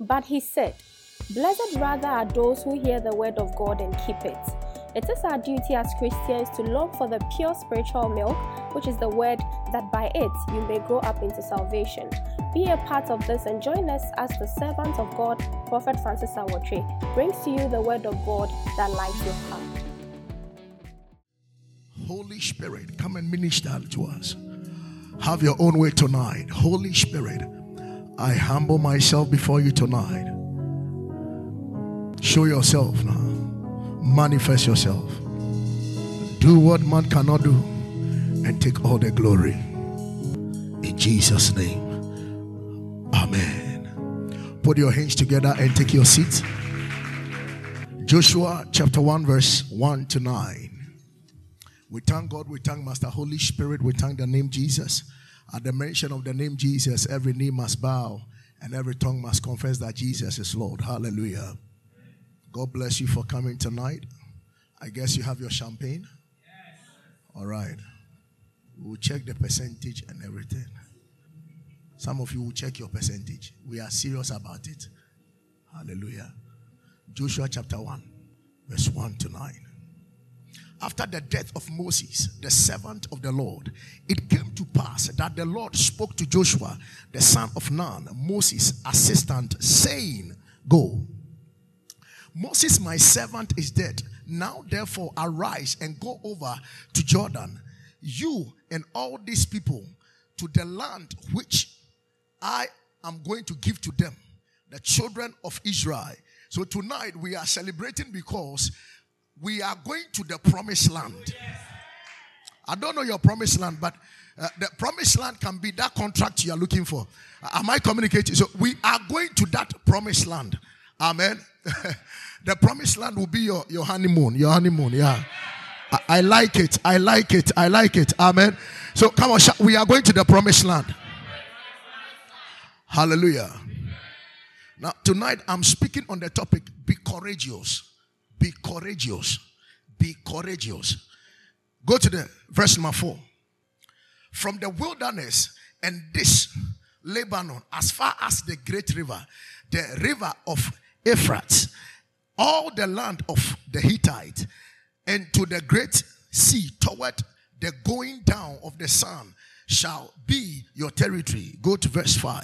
But he said, Blessed rather are those who hear the word of God and keep it. It is our duty as Christians to long for the pure spiritual milk, which is the word, that by it you may grow up into salvation. Be a part of this and join us as the servant of God, Prophet Francis Awotri, brings to you the word of God that lights your path. Holy Spirit, come and minister to us. Have your own way tonight. Holy Spirit, I humble myself before you tonight. Show yourself now. Manifest yourself. Do what man cannot do and take all the glory. In Jesus' name. Amen. Put your hands together and take your seats. Joshua chapter 1, verse 1 to 9. We thank God, we thank Master Holy Spirit, we thank the name Jesus. At the mention of the name Jesus, every knee must bow and every tongue must confess that Jesus is Lord. Hallelujah. God bless you for coming tonight. I guess you have your champagne? Yes. All right. We'll check the percentage and everything. Some of you will check your percentage. We are serious about it. Hallelujah. Joshua chapter 1, verse 1 to 9 after the death of Moses, the servant of the Lord, it came to pass that the Lord spoke to Joshua, the son of Nun, Moses' assistant, saying, Go. Moses, my servant, is dead. Now, therefore, arise and go over to Jordan, you and all these people, to the land which I am going to give to them, the children of Israel. So, tonight we are celebrating because we are going to the promised land. I don't know your promised land, but uh, the promised land can be that contract you are looking for. Uh, am I communicating? So we are going to that promised land. Amen. the promised land will be your, your honeymoon. Your honeymoon, yeah. I, I like it. I like it. I like it. Amen. So come on, we are going to the promised land. Hallelujah. Now, tonight I'm speaking on the topic be courageous. Be courageous. Be courageous. Go to the verse number four. From the wilderness and this Lebanon, as far as the great river, the river of Euphrates, all the land of the Hittite, and to the great sea toward the going down of the sun shall be your territory. Go to verse 5.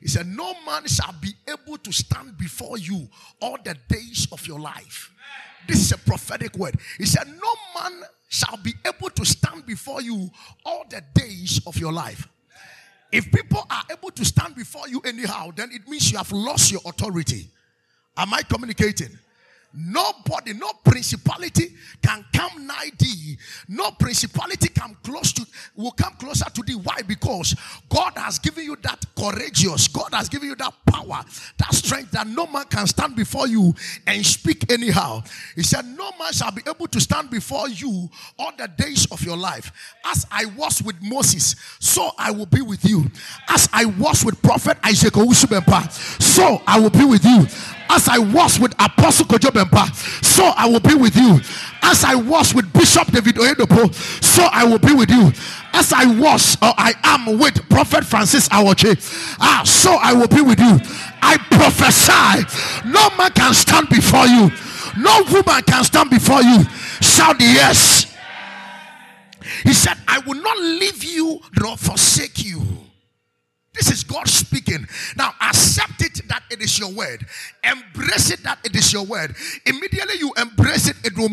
He said, No man shall be able to stand before you all the days of your life. This is a prophetic word. He said, No man shall be able to stand before you all the days of your life. If people are able to stand before you anyhow, then it means you have lost your authority. Am I communicating? Nobody, no principality can come nigh thee. No principality come close to will come closer to thee. Why? Because God has given you that courageous. God has given you that power, that strength that no man can stand before you and speak anyhow. He said, No man shall be able to stand before you all the days of your life. As I was with Moses, so I will be with you. As I was with Prophet Isaac so I will be with you. As I was with Apostle Kojo Bempa, so I will be with you. As I was with Bishop David Oyedepo, so I will be with you. As I was or I am with Prophet Francis Awoche, ah, so I will be with you. I prophesy, no man can stand before you, no woman can stand before you. Shout yes. He said, I will not leave you nor forsake you. This is God speaking. Now accept it that it is your word. Embrace it that it is your word. Immediately you embrace it, it will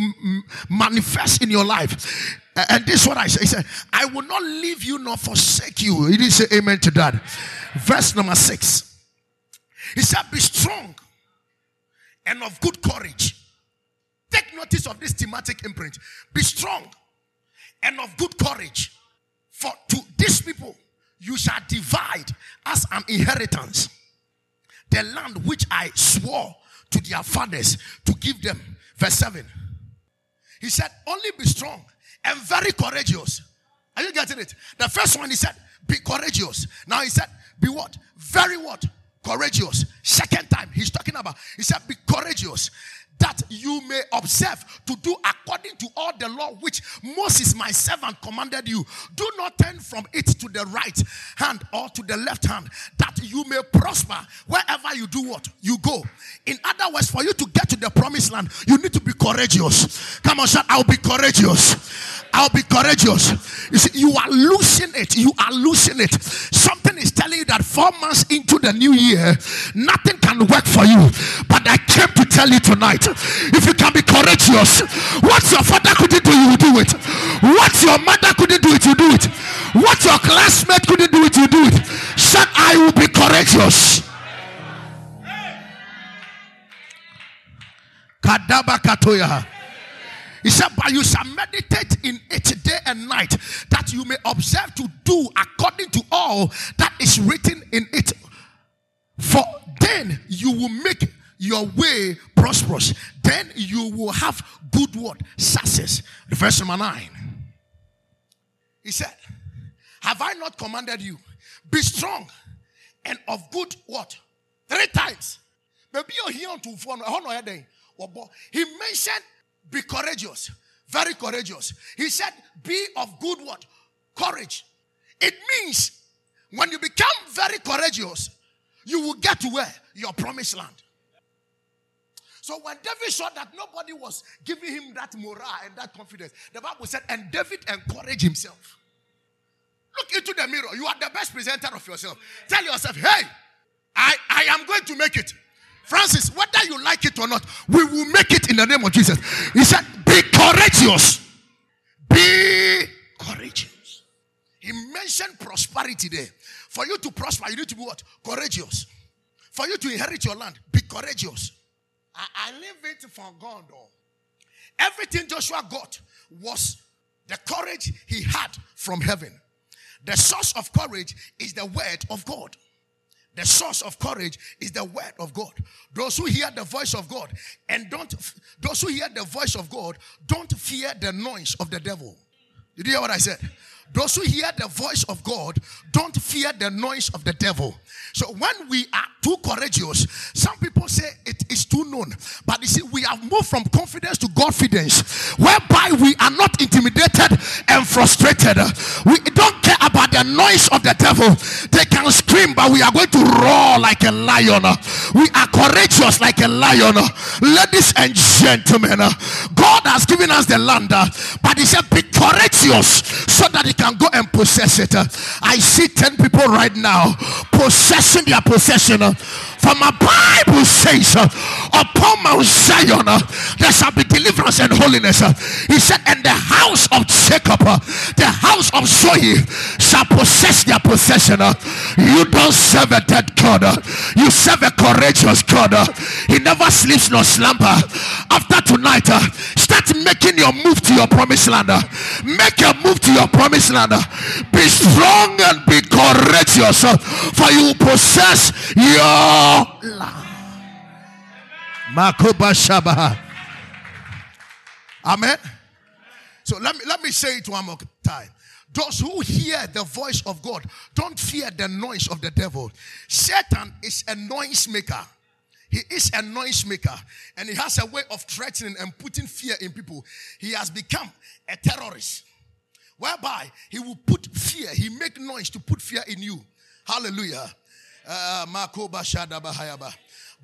manifest in your life. And this is what I say. He said, I will not leave you nor forsake you. He didn't say amen to that. Verse number six. He said, Be strong and of good courage. Take notice of this thematic imprint. Be strong and of good courage. For to these people you shall divide as an inheritance the land which I swore to their fathers to give them. Verse 7. He said, Only be strong and very courageous. Are you getting it? The first one he said, Be courageous. Now he said, Be what? Very what? Courageous. Second time he's talking about, he said, Be courageous. That you may observe to do according to all the law which Moses my servant commanded you. Do not turn from it to the right hand or to the left hand, that you may prosper wherever you do what you go. In other words, for you to get to the promised land, you need to be courageous. Come on, shout, I'll be courageous. I'll be courageous. You see, you are losing it. You are losing it. Something is telling you that four months into the new year, nothing can work for you. But I came to tell you tonight if you can be courageous, what your father couldn't do, you do it. What your mother couldn't do it, you do it. What your classmate couldn't do it, you do it. Said, I will be courageous. Kadaba katoya. He said, But you shall meditate in it day and night, that you may observe to do according to all that is written in it. For then you will make your way prosperous. Then you will have good word success. Verse number nine. He said, Have I not commanded you? Be strong and of good what? Three times. Maybe you're here to phone. He mentioned be courageous. Very courageous. He said, Be of good what? Courage. It means when you become very courageous, you will get to where? Your promised land. So when David saw that nobody was giving him that morale and that confidence, the Bible said, and David encouraged himself. Look into the mirror. You are the best presenter of yourself. Tell yourself, hey, I, I am going to make it. Francis, whether you like it or not, we will make it in the name of Jesus. He said, Be courageous. Be courageous. He mentioned prosperity there. For you to prosper, you need to be what? Courageous. For you to inherit your land, be courageous. I, I leave it for God. Though. Everything Joshua got was the courage he had from heaven. The source of courage is the word of God. The source of courage is the word of God. Those who hear the voice of God and don't, those who hear the voice of God don't fear the noise of the devil. Did you hear what I said? Those who hear the voice of God don't fear the noise of the devil. So when we are too courageous, some people say it is too known. But you see, we have moved from confidence to confidence, whereby we are not intimidated and frustrated. We don't care about the noise of the devil. They can scream, but we are going to roar like a lion. We are courageous like a lion. Ladies and gentlemen, God has given us the land, but He said, Be courageous so that can go and possess it. I see 10 people right now possessing their possession. For my Bible says, uh, upon Mount Zion uh, there shall be deliverance and holiness. Uh, he said, and the house of Jacob, the house of Zoe, shall possess their possession. You don't serve a dead God, you serve a courageous God. He never sleeps nor slumber. After tonight, start making your move to your promised land. Make your move to your promised land. Be strong and be courageous, for you possess your Shabaha. Amen. So let me let me say it one more time. Those who hear the voice of God don't fear the noise of the devil. Satan is a noise maker. He is a noise maker and he has a way of threatening and putting fear in people. He has become a terrorist whereby he will put fear, he make noise to put fear in you. Hallelujah. Uh,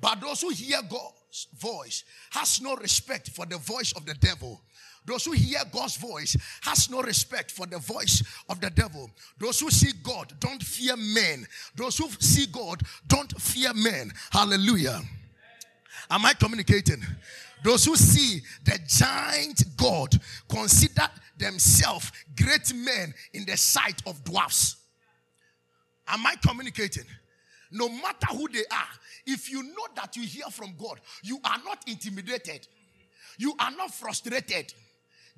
but those who hear God's voice has no respect for the voice of the devil. Those who hear God's voice has no respect for the voice of the devil. Those who see God don't fear men. Those who see God don't fear men. Hallelujah. Am I communicating? Those who see the giant God consider themselves great men in the sight of dwarfs. Am I communicating? no matter who they are, if you know that you hear from God, you are not intimidated, you are not frustrated.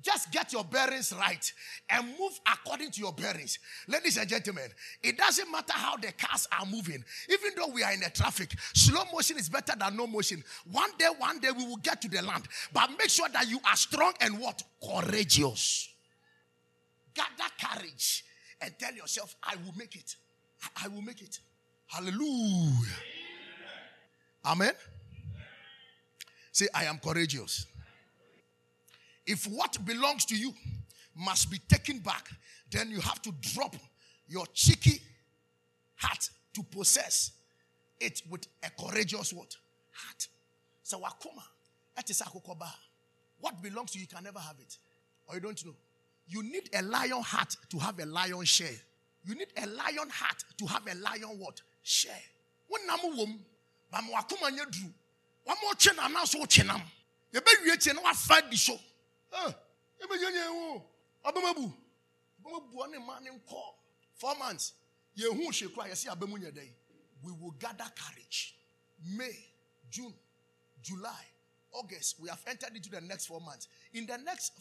Just get your bearings right and move according to your bearings. Ladies and gentlemen, it doesn't matter how the cars are moving. Even though we are in the traffic, slow motion is better than no motion. One day, one day we will get to the land. But make sure that you are strong and what? Courageous. Gather courage and tell yourself, I will make it. I will make it. Hallelujah. Amen. Say, I am courageous. If what belongs to you must be taken back, then you have to drop your cheeky heart to possess it with a courageous what? Heart. So wakuma. What belongs to you, you can never have it. Or you don't know. You need a lion heart to have a lion share. You need a lion heart to have a lion what? Share. When namu wom, ba mo akoma nya duru. Wa mo che na na so che nam. Ye be wie che na wa fa Eh. Abamabu. Abamabu ne ma ne nko. 4 months. Ye hu nya dai. We will gather courage. May, June, July, August, we have entered into the next four months. In the next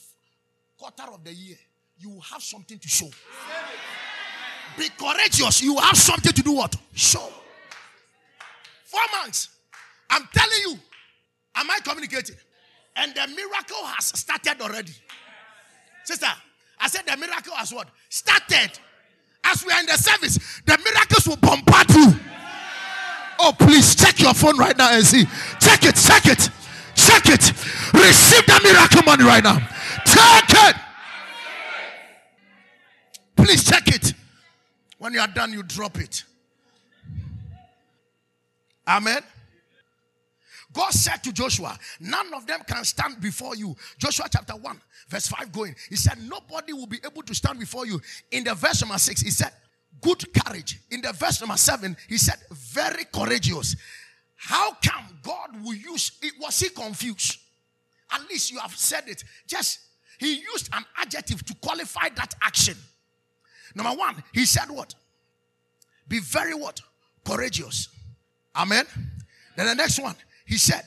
quarter of the year, you will have something to show. Be courageous. You have something to do what? Show. Four months. I'm telling you. Am I communicating? And the miracle has started already. Sister, I said the miracle has what? Started. As we are in the service, the miracles will bombard you. Oh, please check your phone right now and see. Check it, check it, check it. Receive the miracle money right now. Take it. Please check it. When you are done, you drop it. Amen. God said to Joshua, None of them can stand before you. Joshua chapter 1, verse 5 going. He said, Nobody will be able to stand before you. In the verse number 6, he said, Good courage. In the verse number 7, he said, Very courageous. How come God will use it? Was he confused? At least you have said it. Just he used an adjective to qualify that action. Number one, he said what? Be very what? Courageous. Amen. Then the next one, he said,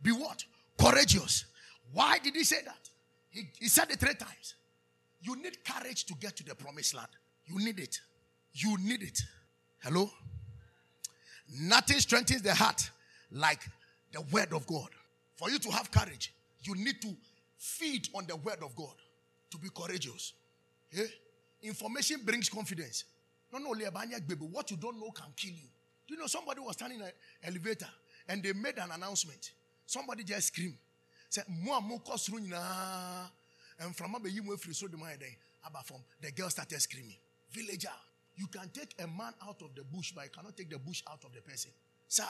Be what? Courageous. Why did he say that? He, he said it three times. You need courage to get to the promised land. You need it. You need it. Hello? Nothing strengthens the heart like the word of God. For you to have courage, you need to feed on the word of God to be courageous. Yeah? Information brings confidence. Not only about what you don't know can kill you. Do you know somebody was standing in an elevator and they made an announcement? Somebody just screamed. Said, Mo mo and from free so the about from the girl started screaming. Villager, you can take a man out of the bush, but you cannot take the bush out of the person. Sir,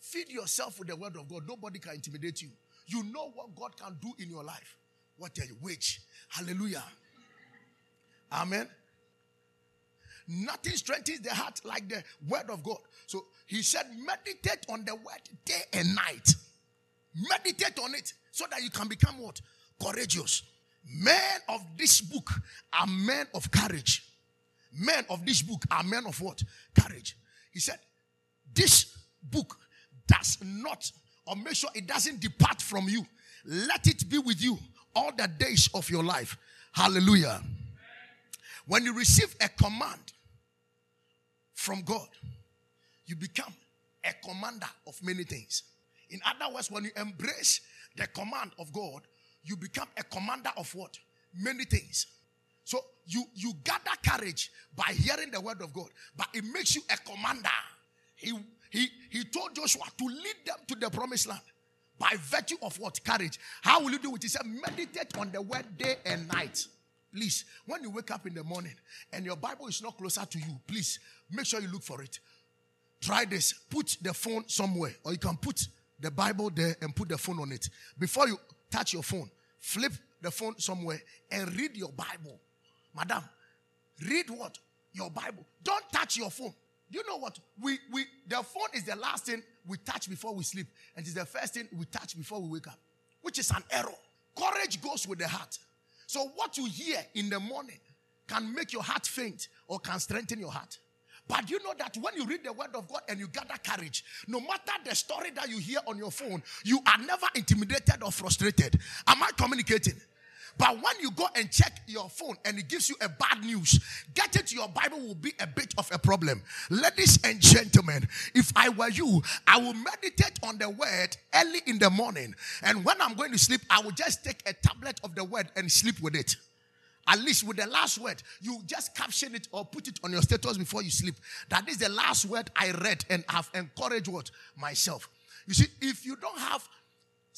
feed yourself with the word of God. Nobody can intimidate you. You know what God can do in your life. What a wage. Hallelujah. Amen. Nothing strengthens the heart like the word of God. So he said, meditate on the word day and night. Meditate on it so that you can become what? Courageous. Men of this book are men of courage. Men of this book are men of what? Courage. He said, This book does not, or make sure it doesn't depart from you. Let it be with you all the days of your life. Hallelujah. When you receive a command from God, you become a commander of many things. In other words, when you embrace the command of God, you become a commander of what? Many things. So you you gather courage by hearing the word of God, but it makes you a commander. He he he told Joshua to lead them to the promised land by virtue of what courage. How will you do it? He said, meditate on the word day and night. Please, when you wake up in the morning and your Bible is not closer to you, please make sure you look for it. Try this. Put the phone somewhere, or you can put the Bible there and put the phone on it. Before you touch your phone, flip the phone somewhere and read your Bible. Madam, read what? Your Bible. Don't touch your phone. Do you know what? We we the phone is the last thing we touch before we sleep, and it's the first thing we touch before we wake up, which is an error. Courage goes with the heart. So what you hear in the morning can make your heart faint or can strengthen your heart. But you know that when you read the word of God and you gather courage, no matter the story that you hear on your phone, you are never intimidated or frustrated. Am I communicating? But when you go and check your phone and it gives you a bad news, getting to your Bible will be a bit of a problem. Ladies and gentlemen, if I were you, I will meditate on the word early in the morning. And when I'm going to sleep, I will just take a tablet of the word and sleep with it. At least with the last word, you just caption it or put it on your status before you sleep. That is the last word I read and have encouraged what? Myself. You see, if you don't have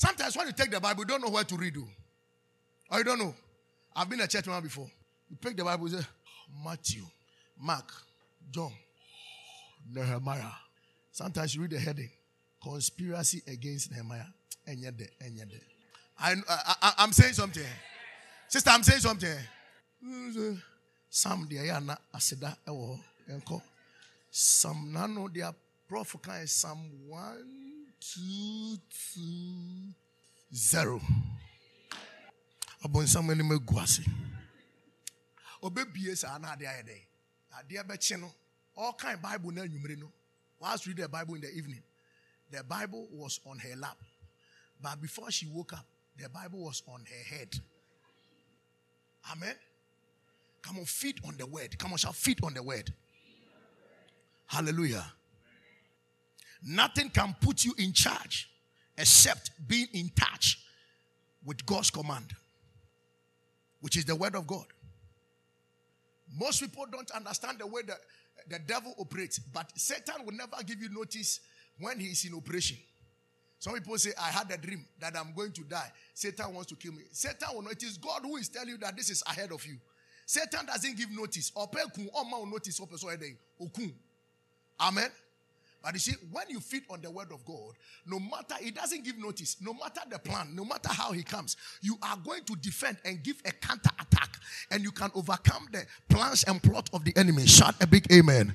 Sometimes when you take the Bible, you don't know where to read. oh. Or you don't know. I've been a church man before. You pick the Bible, you say, Matthew, Mark, John, Nehemiah. Sometimes you read the heading, Conspiracy Against Nehemiah. And yet, and yet. I, I, I'm saying something. Sister, I'm saying something. Some uh, deɛ yɛ ana aseda ɛwɔ hɔ sam nano deɛ prof kan yɛ sam one two two zero. Ɔbɔnsam anim agu ase. Ɔbɛbie saa na adeɛ ayɛ dɛ. Adeɛ bɛkye no ɔkan bible na anwummere whilst read the bible in the evening the bible was on her lap. But before she woke up the bible was on her head. Amen Come on, feed on the word. Come on, shall feed on the word. Hallelujah. Nothing can put you in charge except being in touch with God's command, which is the word of God. Most people don't understand the way that the devil operates, but Satan will never give you notice when he is in operation. Some people say, I had a dream that I'm going to die. Satan wants to kill me. Satan will know it is God who is telling you that this is ahead of you. Satan doesn't give notice. Notice. Amen. But you see, when you feed on the word of God, no matter he doesn't give notice, no matter the plan, no matter how he comes, you are going to defend and give a counter attack, and you can overcome the plans and plot of the enemy. Shout a big amen.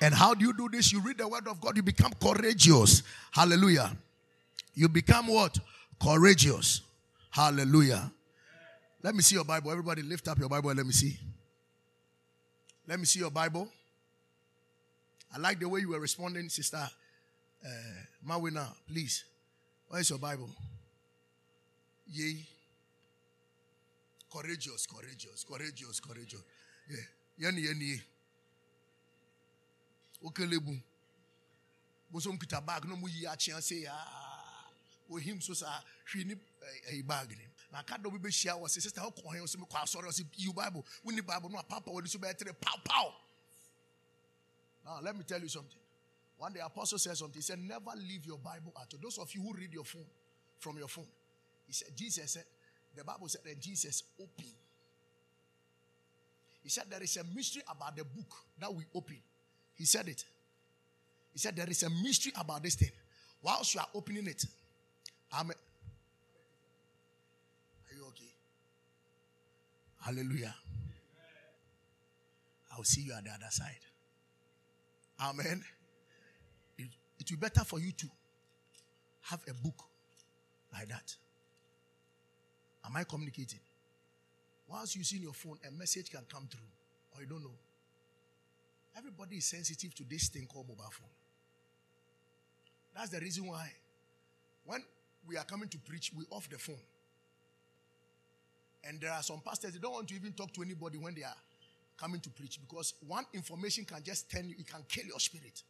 And how do you do this? You read the word of God, you become courageous. Hallelujah. You become what? Courageous. Hallelujah. Let me see your Bible. Everybody lift up your Bible and let me see. Let me see your Bible. I like the way you were responding, Sister uh, Mawina. Please. Where's your Bible? Yay. Courageous, courageous, courageous, courageous. Yeah. Yeni, yeni. Okelebu. Bosom kita bag no mu yi akyea se ya. Ohim so sa hwe ni eh bag ni. Na aka do bi behyia wo se sister wo kɔ hɛn so me kɔ asɔre se you bible. Wo ni bible no papa wo so be tere pow pow. Now let me tell you something. One day apostle said something. He said, Never leave your Bible at all. Those of you who read your phone from your phone. He said, Jesus said, the Bible said that Jesus opened. He said there is a mystery about the book that we open. He said it. He said there is a mystery about this thing. Whilst you are opening it, Amen you okay? Hallelujah. I'll see you at the other side. Amen. It, it will be better for you to have a book like that. Am I communicating? Whilst you're using your phone, a message can come through, or you don't know. Everybody is sensitive to this thing called mobile phone. That's the reason why when we are coming to preach, we off the phone. And there are some pastors, they don't want to even talk to anybody when they are coming to preach because one information can just turn you, it can kill your spirit.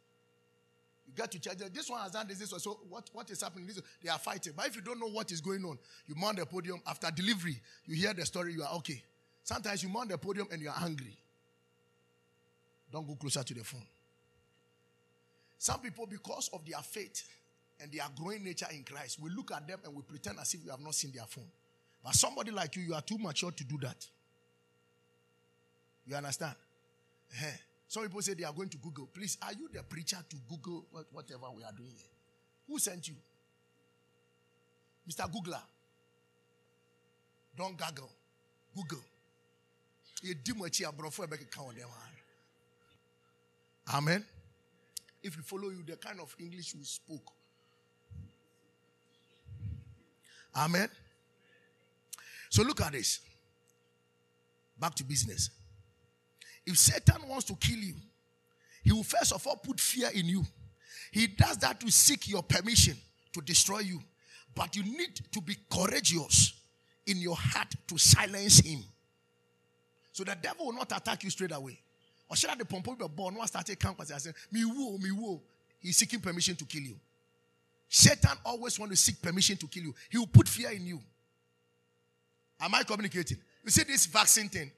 You get to church, this one has done this, this one. So what, what is happening? This, they are fighting. But if you don't know what is going on, you mount the podium. After delivery, you hear the story, you are okay. Sometimes you mount the podium and you are angry. Don't go closer to the phone. Some people, because of their faith and their growing nature in Christ, we look at them and we pretend as if we have not seen their phone. But somebody like you, you are too mature to do that. You understand? Some people say they are going to Google. Please, are you the preacher to Google whatever we are doing here? Who sent you? Mr. Googler. Don't gaggle. Google. Amen. If you follow you, the kind of English we spoke. Amen. So look at this. Back to business. If Satan wants to kill you, he will first of all put fear in you. He does that to seek your permission to destroy you. But you need to be courageous in your heart to silence him. So the devil will not attack you straight away. Or should I the pompo be born once started camp and say, Me woo, me woo. He's seeking permission to kill you. Satan always want to seek permission to kill you. He will put fear in you. Am I communicating? You see this vaccine thing?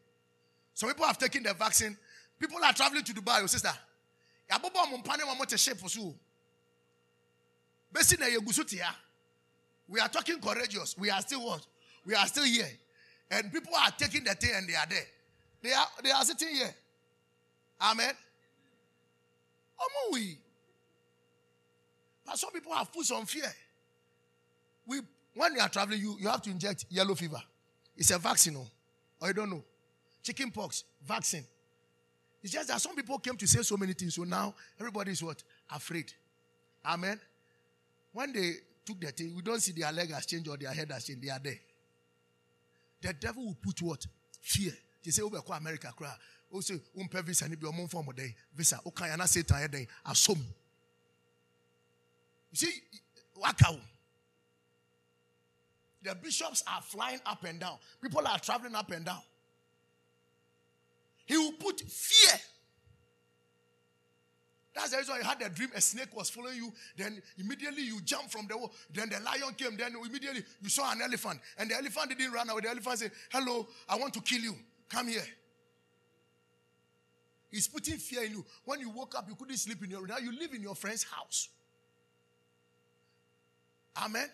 Some people have taken the vaccine. People are traveling to Dubai, your sister. Yabobo mo mpane mo te shape tia. We are talking courageous. We are still what? We are still here. And people are taking the thing and they are there. They are they are sitting here. Amen. we. But some people have put some fear. We when you are traveling, you, you have to inject yellow fever. It's a vaccine, oh. or you don't know. Chicken pox, vaccine. It's just that some people came to say so many things. So now everybody is what? Afraid. Amen. When they took their thing, we don't see their leg has changed or their head has changed. They are there. The devil will put what? Fear. They say, oh, over qua America, cry. Oh, also, umpe visa ni bi omo form day. Visa. Oh, I say time day. Asom. You see, wakao. The bishops are flying up and down. People are traveling up and down. He will put fear. That's the reason you had a dream a snake was following you. Then immediately you jump from the wall. Then the lion came. Then immediately you saw an elephant. And the elephant didn't run away. The elephant said, Hello, I want to kill you. Come here. He's putting fear in you. When you woke up, you couldn't sleep in your room. Now you live in your friend's house. Amen.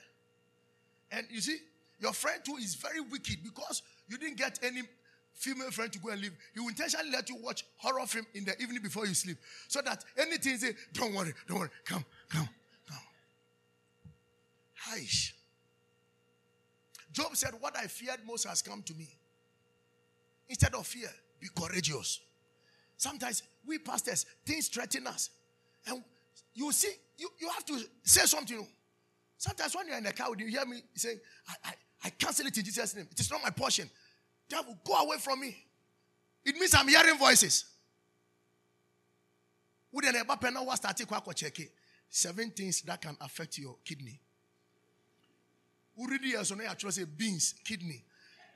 And you see, your friend too is very wicked because you didn't get any female friend to go and live. He will intentionally let you watch horror film in the evening before you sleep. So that anything say, don't worry, don't worry, come, come, come. Hish. Job said, What I feared most has come to me. Instead of fear, be courageous. Sometimes we pastors, things threaten us. And you see, you, you have to say something. Sometimes when you're in the car, you hear me say, I, I, I cancel it in Jesus' name. It is not my portion. Devil, go away from me. It means I'm hearing voices. Seven things that can affect your kidney. Already, as I actually say beans, kidney.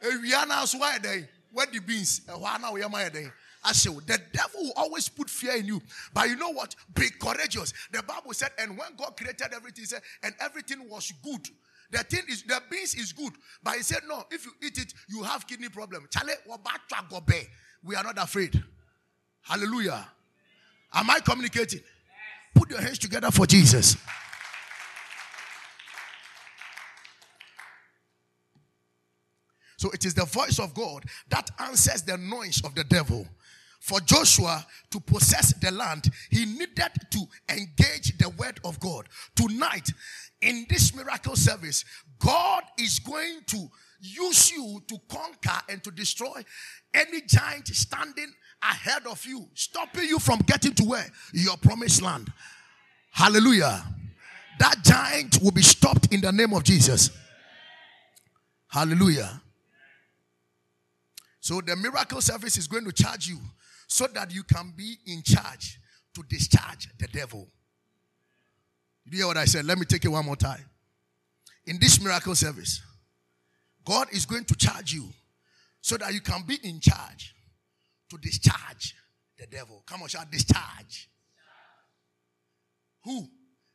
Are now why they where the beans? Eh, why now we are my day? I say the devil will always put fear in you. But you know what? Be courageous. The Bible said, and when God created everything, said, and everything was good. The thing is, the beans is good. But he said, no, if you eat it, you have kidney problem. We are not afraid. Hallelujah. Am I communicating? Put your hands together for Jesus. So it is the voice of God that answers the noise of the devil for Joshua to possess the land, he needed to engage the word of God. Tonight, in this miracle service, God is going to use you to conquer and to destroy any giant standing ahead of you, stopping you from getting to where? Your promised land. Hallelujah. That giant will be stopped in the name of Jesus. Hallelujah. So the miracle service is going to charge you so that you can be in charge to discharge the devil. You hear what I said? Let me take it one more time. In this miracle service, God is going to charge you so that you can be in charge to discharge the devil. Come on, shall discharge. Who?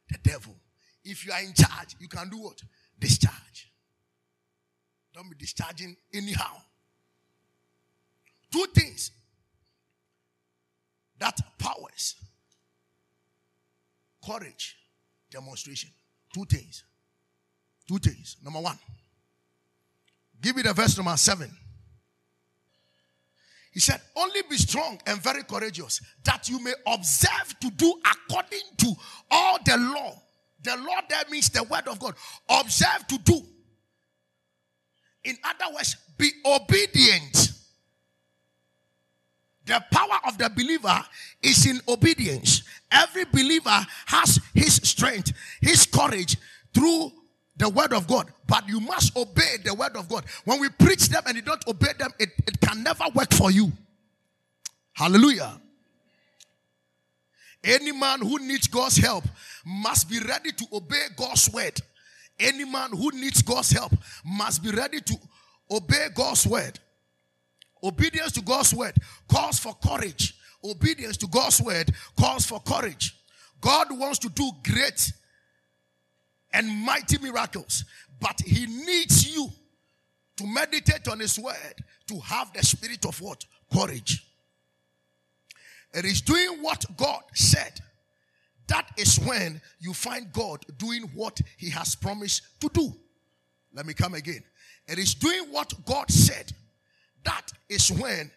The devil. If you are in charge, you can do what? Discharge. Don't be discharging anyhow. Two things that powers courage demonstration. Two things. Two things. Number one, give me the verse number seven. He said, Only be strong and very courageous, that you may observe to do according to all the law. The law there means the word of God. Observe to do. In other words, be obedient the power of the believer is in obedience. Every believer has his strength, his courage through the word of God. But you must obey the word of God. When we preach them and you don't obey them, it, it can never work for you. Hallelujah. Any man who needs God's help must be ready to obey God's word. Any man who needs God's help must be ready to obey God's word. Obedience to God's word calls for courage. Obedience to God's word calls for courage. God wants to do great and mighty miracles, but He needs you to meditate on His word to have the spirit of what? Courage. It is doing what God said. That is when you find God doing what He has promised to do. Let me come again. It is doing what God said. That is when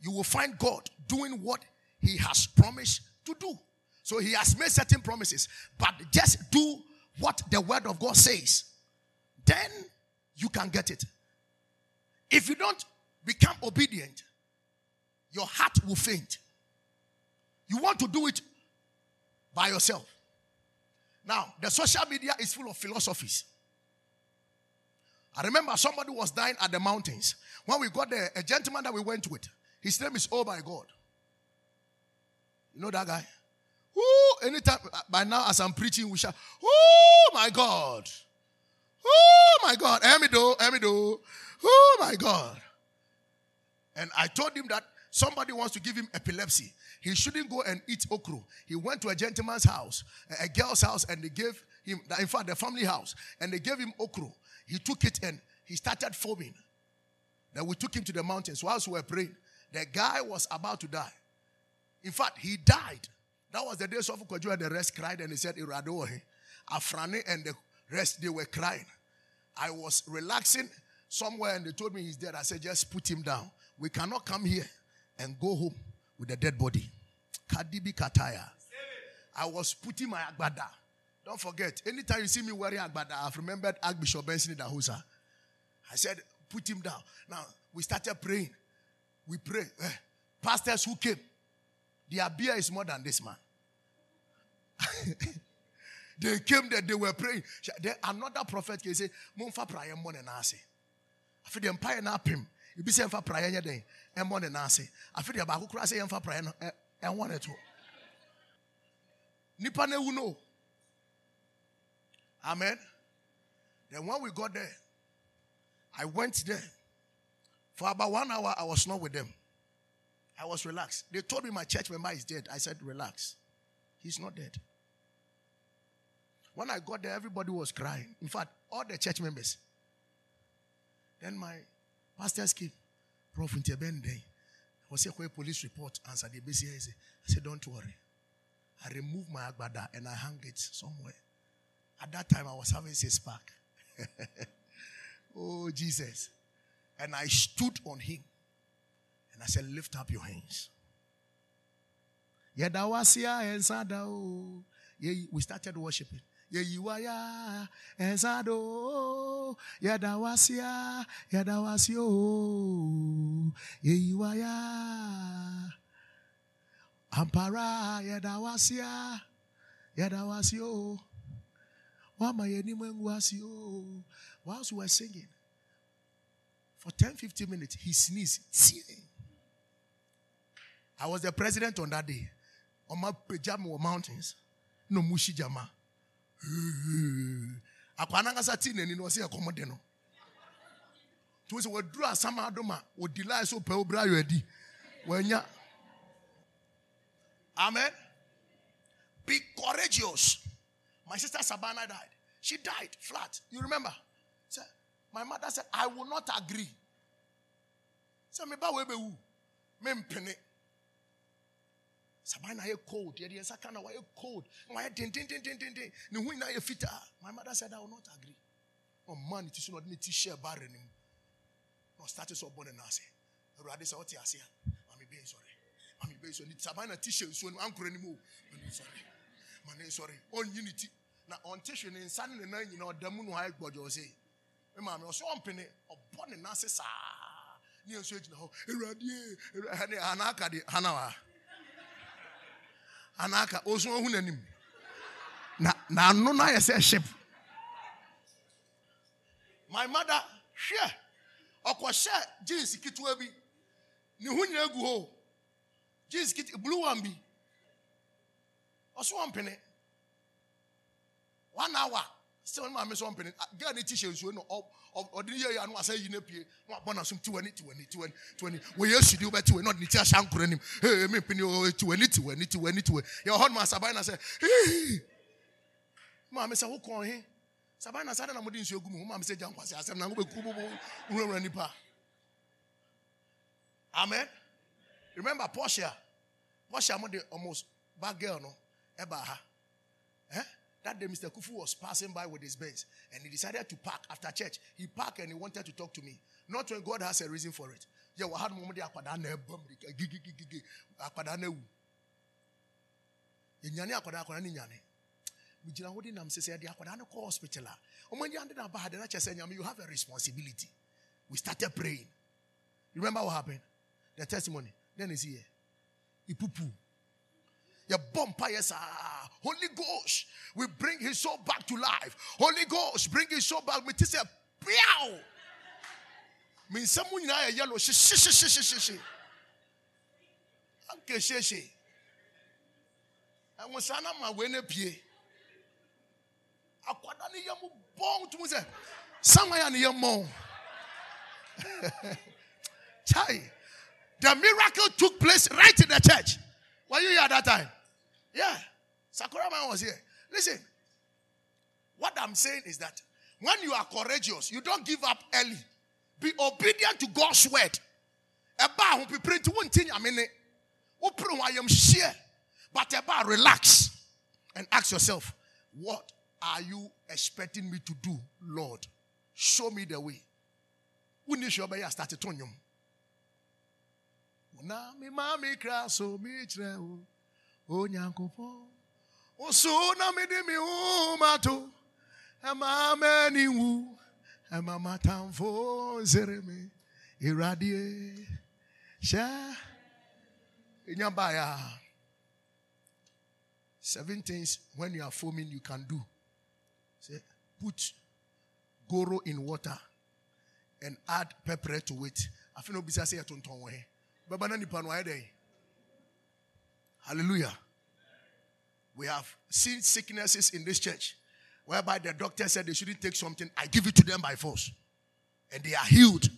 you will find God doing what He has promised to do. So He has made certain promises, but just do what the Word of God says. Then you can get it. If you don't become obedient, your heart will faint. You want to do it by yourself. Now, the social media is full of philosophies. I remember somebody was dying at the mountains. When we got there, a gentleman that we went with, his name is Oh my God. You know that guy? Ooh, anytime uh, by now as I'm preaching, we shout, Oh my God. Oh my God. Amido, Amido. Oh my God. And I told him that somebody wants to give him epilepsy. He shouldn't go and eat okro. He went to a gentleman's house, a girl's house, and they gave him, in fact, the family house, and they gave him okro. He took it and he started foaming. Then we took him to the mountains. Whilst we were praying, the guy was about to die. In fact, he died. That was the day Sofu Kojo and the rest cried and he said, Iradohe. Afrani and the rest, they were crying. I was relaxing somewhere and they told me he's dead. I said, just put him down. We cannot come here and go home with a dead body. Kadibi Kataya. I was putting my agbada. Don't forget, anytime you see me wearing agbada, I've remembered Archbishop Benson Idahosa. I said, put him down. Now, we started praying. We pray. Eh, pastors who came, their beer is more than this man. they came there, they were praying. Then another prophet can say, Mumfa prayer money nasi. I feel the empire na pim. You be saying for prayer day, and money nasi. I feel the baku cry say for prayer and eh, eh, one it. Nipa ne uno. Amen. Then when we got there, I went there. For about one hour, I was not with them. I was relaxed. They told me my church member is dead. I said, relax. He's not dead. When I got there, everybody was crying. In fact, all the church members. Then my pastors came. Prof. Ntebende. was a police report answered the BCA. I said, don't worry. I removed my agbada and I hung it somewhere. At that time, I was having six pack. oh, Jesus. And I stood on him. And I said, Lift up your hands. We started worshiping. Yeyiwaya ezado yadawasia yadawasio yeyiwaya ampara yadawasia yadawasio whilst we were singing? For 10 15 minutes he sneezed. I was the president on that day. On my pajama mountains. No mushi jama. Akwana nkasa tii n'ani na ɔsɛ ɛkɔm de no nti sɛ waduru asam adom a ɔdi so pɛ obira ayɔ adi amen. Be courageous my sister sabana died. She died flat. You remember? Say, my mother said i will not agree. Sɛ meba wɔ ebɛwu mempene saban na yɛ cold. Yɛde yɛn nsa ka na wayɛ cold. Na wayɛ dendendendenden ne ho nyinaa yɛ fitaa my mother said i will not agree. Oh, Ɔmaa eh? ne ti so na ɔde ne ti hyɛ bare ne mu na ɔstarte sɛ ɔbɔ ne nan ase awurade sɛ ɔte ase a maame bɛn sɔre maame bɛn sɔre ne saban na ti hyɛ nsuo no ankora ne mu o maame sɔre maame sɔre ɔnyi ne ti na ɔnte ne nsa ne nan nyinaa ɔda mu no ha gbɔdɔ me maame ɔsɛ ɔmpene ɔbɔ ne nan ase saa. Ne yɛn nso gyina hɔ awurade awurade anaka de hanawa anaaka osun ohun n'anim. Na n'ano no ayɛ sɛ ship. My mother hwɛ ɔkɔhyɛ jeans ketewa bi. Ne ho nyinaa gu hɔ. Jeans ketewa blue one bi. Ɔso ɔmpene. One hour. Sɛ wɔn maame sɛ ɔmpene girl ne ti hyɛ nsuo no ɔde ne yɛ yɛ ano asɛ yi ne pie na wabɔ na so tiwani tiwani tiwani tiwani wɔyɛ esudi wobɛ tiwani na ɔde ne ti ahyɛ ankora nim ee mi mpini o tiwani tiwani tiwani tiwani yɛ ɔhɔ nom asaban na sɛ hee maame sɛ wokɔn he saban na sáré na mo de nsuo gu mu maame sɛ gya nkwasi asɛm na wobɛ ku bobo nwurawura nipa amen remember Portia. Portia mo de almost bad girl no? Ɛba ha ɛ That day, Mr. Kufu was passing by with his Benz and he decided to park after church. He parked and he wanted to talk to me. Not when God has a reason for it. You have a responsibility. We started praying. Remember what happened? The testimony. Then is here. Ipupu. Your bumper, yes, ah. Holy Ghost, we bring his soul back to life. Holy Ghost, bring his soul back. Me say, pow. Me someone na yellow. Shi shi shi shi shi shi shi. Anke shi shi. Ẹ̀wọ̀n sanna ma wẹ̀ ne pie. Akwada ni yẹ mu bọ́n tumu sẹ. Sanwa ya ni yẹ mọ́. Chai. The miracle took place right in the church. Were you here at that time? Yeah. Sakura man was here. Listen. What I'm saying is that when you are courageous, you don't give up early. Be obedient to God's word. Eba who be praying to one thing I mean open why am share. But eba relax and ask yourself, what are you expecting me to do, Lord? Show me the way. When you show me, I to. Na mi mami kraso mi o. Oso na mi di mi umato. Ema meni wu. Ema matamfo zere mi. Iradie. Sha. Inyambaya. Seven things when you are foaming you can do. Say, put goro in water and add pepper to it. I feel no nipa no ayede. Hallelujah. We have seen sicknesses in this church whereby the doctor said they shouldn't take something. I give it to them by force. And they are healed.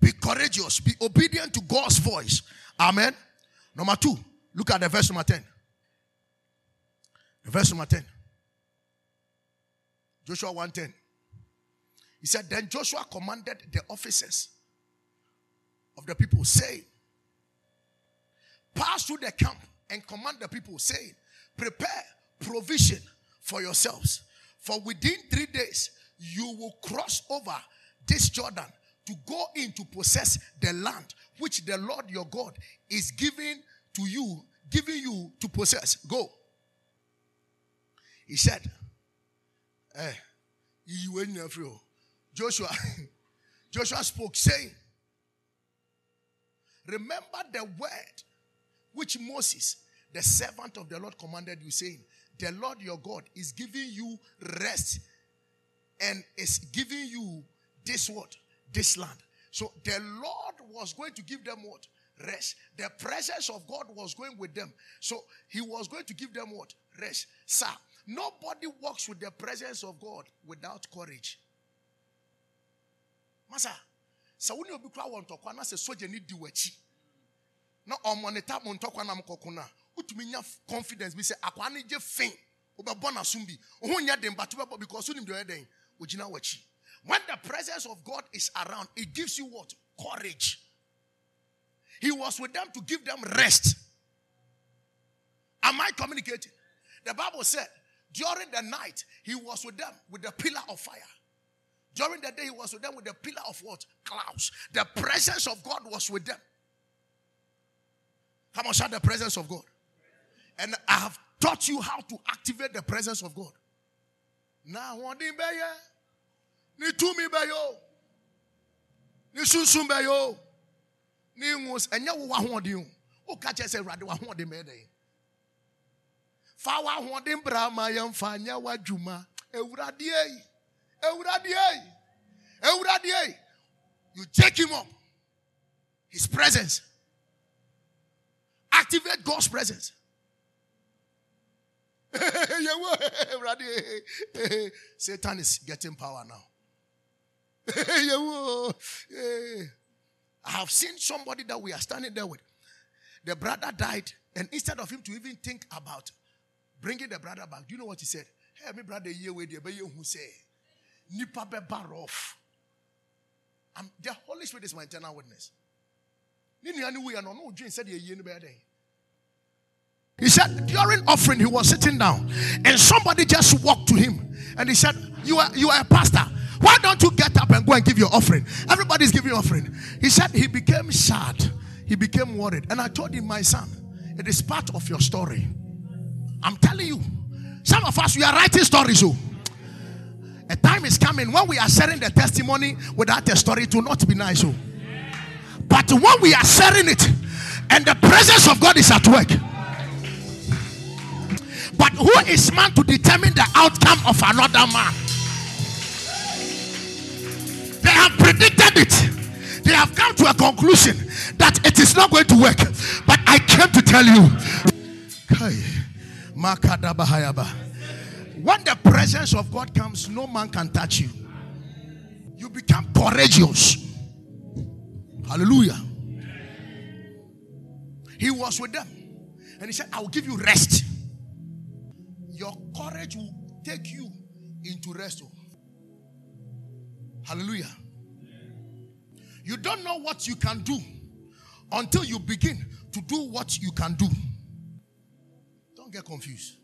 Be courageous. Be obedient to God's voice. Amen. Number two, look at the verse number 10. The verse number 10. Joshua 110. He said, Then Joshua commanded the officers of the people, saying, Pass through the camp and command the people, saying, Prepare provision for yourselves. For within three days you will cross over this Jordan to go in to possess the land which the Lord your God is giving to you, giving you to possess. Go. He said, Eh, Joshua. Joshua spoke, saying, Remember the word which Moses, the servant of the Lord, commanded you, saying, The Lord your God is giving you rest and is giving you this what? This land. So the Lord was going to give them what? Rest. The presence of God was going with them. So he was going to give them what? Rest. Sir, nobody walks with the presence of God without courage. Masa, sɛ wo ne obi kora na sɛ sogya ni di na ɔmɔneta mo ntɔkwa nam kɔko no a wotumi nya confidence. Bi sɛ akwaa no gye fe wobɛbɔ n'asom bi. Wo ho nyɛ den but wobɛbɔ because wonim deɛ ɔyɛ den ogyina w'akyi. When the presence of God is around it gives you what? Courage. He was with them to give them rest. Am I communicating? The Bible said during the night he was with them with the pillar of fire. During the day, he was with them with the pillar of what? Clouds. The presence of God was with them. Come on, shout the presence of God. And I have taught you how to activate the presence of God. Now, in Bayer? Ni tumi bayo. Ni sunsun bayo. Ni ngus enya wo ahoden o. O ka che se rade me den. Fa wo ahoden bra ma yemfa nya wadwuma. Ewurade yi. Ewurade Ewurade You take him up. His presence. Activate God's presence. Satan is getting power now. I have seen somebody that we are standing there with. The brother died, and instead of him to even think about bringing the brother back, do you know what he said? Hey, my brother, here with you, who say, nipa bɛba rough I'm, the holy spirit is my internal witness. Ne nua ne wuyɛ no ɔno odwen sɛdeɛ yie no dɛn He said, during offering, he was sitting down, and somebody just walked to him and he said, You are you are a pastor. Why don't you get up and go and give your offering? Everybody's giving offering. He said he became sad, he became worried. And I told him, My son, it is part of your story. I'm telling you, some of us we are writing stories. Oh. A time is coming when we are sharing the testimony without a story, will not be nice. Oh. But when we are sharing it and the presence of God is at work, but who is man to determine the outcome of another man? They have predicted it. They have come to a conclusion that it is not going to work. But I came to tell you. When the presence of God comes, no man can touch you. You become courageous. Hallelujah. He was with them. And he said, I will give you rest your courage will take you into rest. Oh. Hallelujah. You don't know what you can do until you begin to do what you can do. Don't get confused.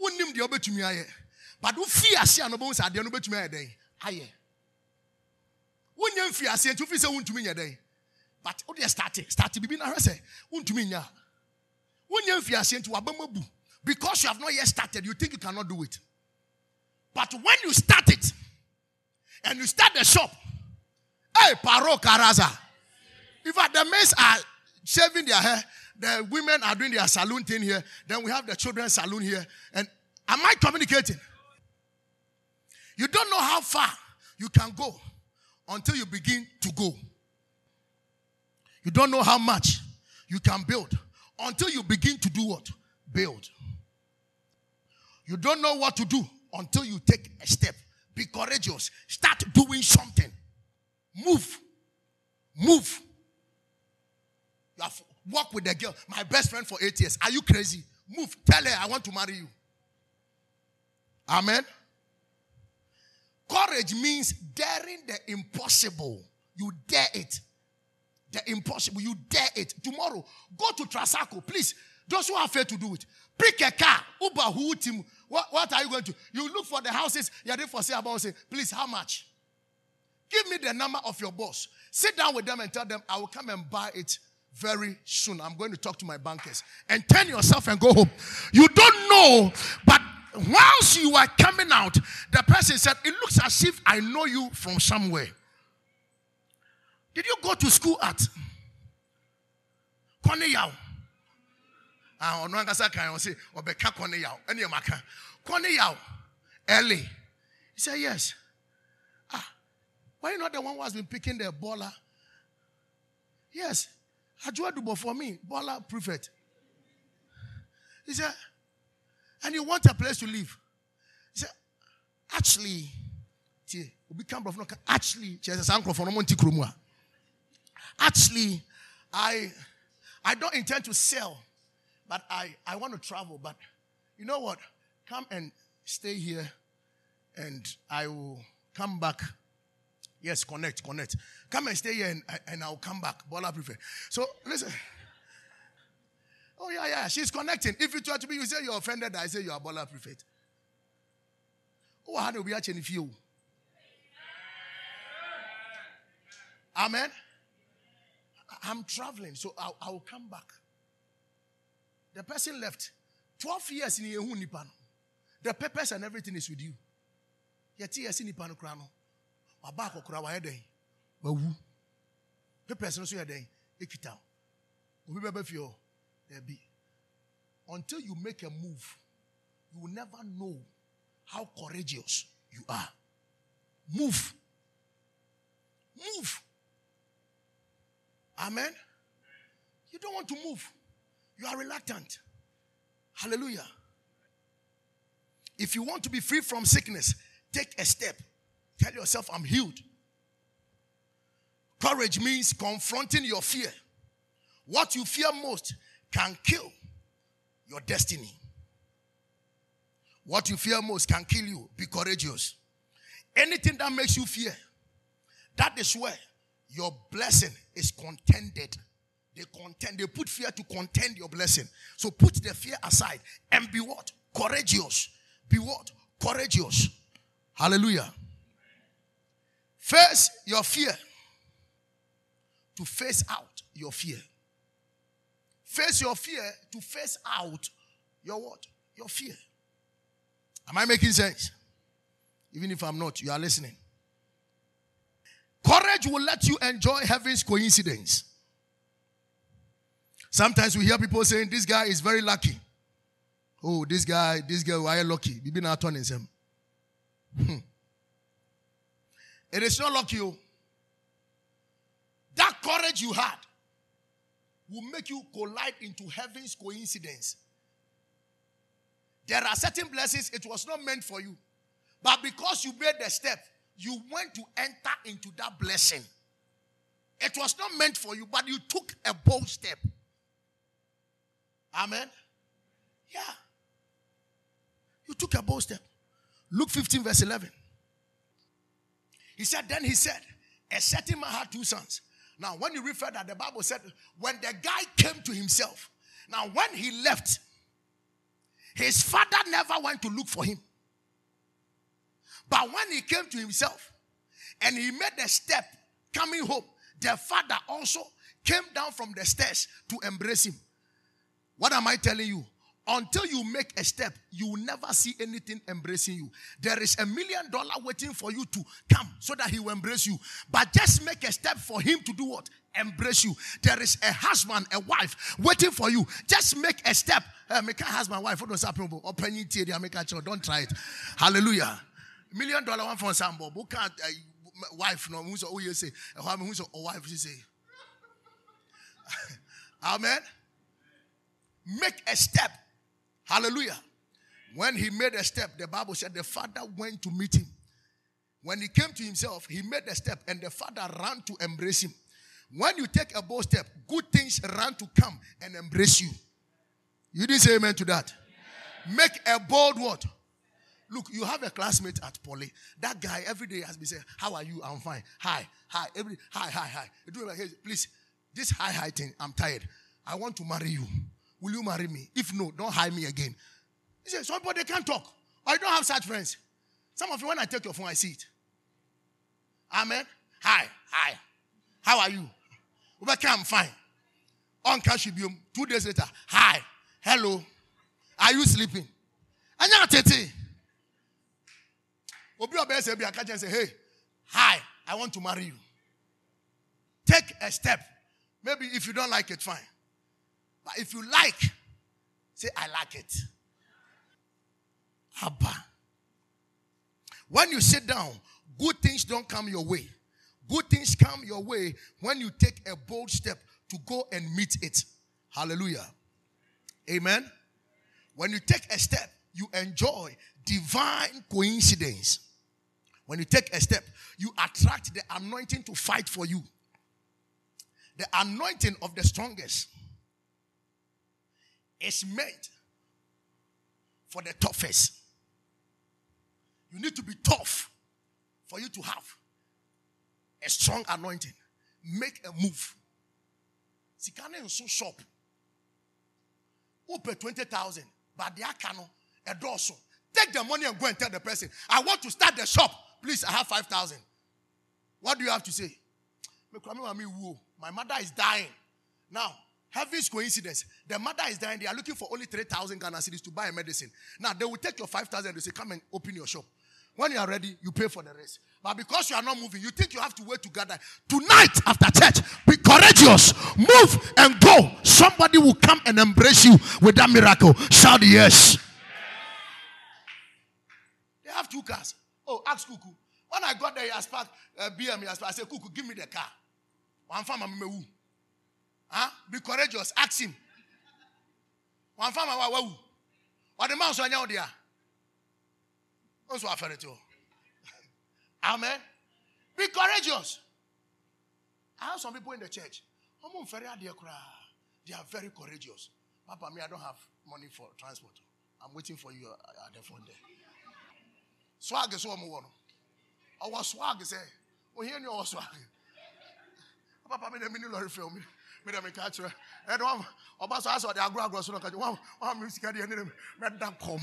Wonim deɛ wobɛtumi ayɛ but wofi ase a no bɛhu sɛ adeɛ no wobɛtumi ayɛ dɛn ayɛ wonyɛ mfi ase nti wofi sɛ wontumi nyɛ dɛn but oh, wodeɛ starte starte biribi na hwɛ sɛ wontumi nya wonyɛ mfi ase nti wabɛm abu because you have not yet started, you think you cannot do it. But when you start it and you start the shop, hey, Paro Karaza. If the men are shaving their hair, the women are doing their saloon thing here, then we have the children's saloon here. And am I communicating? You don't know how far you can go until you begin to go. You don't know how much you can build until you begin to do what? Build. You don't know what to do until you take a step. Be courageous. Start doing something. Move. Move. You have walked with the girl, my best friend for eight years. Are you crazy? Move. Tell her I want to marry you. Amen. Courage means daring the impossible. You dare it. The impossible. You dare it. Tomorrow, go to Trasacco, please. Those who are fair to do it. Pick a car. Uber, who team. What, are you going to? You look for the houses you're there for sale about say, please, how much? Give me the number of your boss. Sit down with them and tell them, I will come and buy it very soon. I'm going to talk to my bankers. And turn yourself and go home. You don't know, but whilst you are coming out, the person said, It looks as if I know you from somewhere. Did you go to school at Cornell? Ah, ɔno ankasa kan ɔsi ɔbɛka kɔne yaw ɛne ɛma ka kɔne yaw early he yes. Ah why not the one who has been picking the baller yes. Adwoa dubo for me baller prefect. He said and you want a place to live? He said actually tie obi kan brɔfo no ka actually kyerɛ sɛ saa nkurɔfoɔ no mo nti kurom a actually i i don't intend to sell but I, I want to travel. But you know what? Come and stay here, and I will come back. Yes, connect, connect. Come and stay here, and, and I'll come back. Bola prefer. So listen. Oh yeah, yeah. She's connecting. If you try to be, you say you're offended. I say you are Bola prefect. Oh, how do we actually feel? Amen. I'm traveling, so I'll, I'll come back. The person left. 12 years in Yehu Nipano. The purpose and everything is with you. Yet years in Nipano Krano. Wabako Kurawa Eden. Wawu. The person also Eden. Ekita. Ubi feel there be. Until you make a move, you will never know how courageous you are. Move. Move. Amen. You don't want to move. You are reluctant. Hallelujah. If you want to be free from sickness, take a step. Tell yourself, I'm healed. Courage means confronting your fear. What you fear most can kill your destiny. What you fear most can kill you. Be courageous. Anything that makes you fear, that is where your blessing is contended. They contend, they put fear to contend your blessing. So put the fear aside and be what? Courageous. Be what? Courageous. Hallelujah. Face your fear to face out your fear. Face your fear to face out your what? Your fear. Am I making sense? Even if I'm not, you are listening. Courage will let you enjoy heaven's coincidence. Sometimes we hear people saying, This guy is very lucky. Oh, this guy, this guy, why are lucky? Bibi na turning him. Hmm. It is not lucky. Oh. That courage you had will make you collide into heaven's coincidence. There are certain blessings, it was not meant for you. But because you made the step, you went to enter into that blessing. It was not meant for you, but you took a bold step. Amen. Yeah. You took a bold step. Luke 15, verse 11. He said, Then he said, A certain man had two sons. Now, when you refer that, the Bible said, when the guy came to himself, now when he left, his father never went to look for him. But when he came to himself and he made a step coming home, the father also came down from the stairs to embrace him. What am I telling you? Until you make a step, you will never see anything embracing you. There is a million dollar waiting for you to come so that he will embrace you. But just make a step for him to do what? Embrace you. There is a husband, a wife waiting for you. Just make a step. Uh, make a husband, wife, what a Don't try it. Hallelujah. Million dollar one for can't uh, wife no who's oh you say wife say. Amen. Make a step Hallelujah. When he made a step, the Bible said the father went to meet him. When he came to himself, he made a step and the father ran to embrace him. When you take a bold step, good things run to come and embrace you. You didn't say amen to that. Make a bold word. Look, you have a classmate at Poly. That guy every day has been saying, How are you? I'm fine. Hi, hi, every hi, hi, hi. Please, this hi, hi thing, I'm tired. I want to marry you. Will you marry me? If no, don't hire me again. He said, Somebody can't talk. I don't have such friends. Some of you, when I take your phone, I see it. Amen. Hi, hi. How are you? Okay, I'm fine. On Kashibium, two days later, hi, hello. Are you sleeping? Anya tete. Obi obe say be and say, hey, hi, I want to marry you. Take a step. Maybe if you don't like it, fine. But if you like, say, I like it. Abba. When you sit down, good things don't come your way. Good things come your way when you take a bold step to go and meet it. Hallelujah. Amen. When you take a step, you enjoy divine coincidence. When you take a step, you attract the anointing to fight for you. The anointing of the strongest is meant for the toughest. You need to be tough for you to have a strong anointing. Make a move. Sikane and so shop. Open 20,000, but the akano, a dorsal. Take the money and go and tell the person, I want to start the shop. Please, I have 5,000. What do you have to say? My mother is dying. Now, Heaven's coincidence. The mother is dying. They are looking for only 3,000 Ghana cedis to buy a medicine. Now, they will take your 5,000 and say, Come and open your shop. When you are ready, you pay for the rest. But because you are not moving, you think you have to wait to gather. Tonight, after church, be courageous. Move and go. Somebody will come and embrace you with that miracle. Shout yes. They have two cars. Oh, ask Kuku. When I got there, he asked uh, BM, he asked, I said, Kuku, give me the car. One farmer, Huh? Be courageous. Ask him. One farmer, wow, What the mouse on your dear? Also, I it Amen. Be courageous. I have some people in the church. They are very courageous. Papa, me, I don't have money for transport. I'm waiting for you at the phone there. Swag is one more. Our swag is a. Oh, here you swag. Papa, me, the mini lorry film me. mede meka kyerɛ ɛne wam ɔba so asɛ ɔde agorɔ agorɔ so no ka kyɛ wam wam me sika deɛ ne ne mɛda kɔm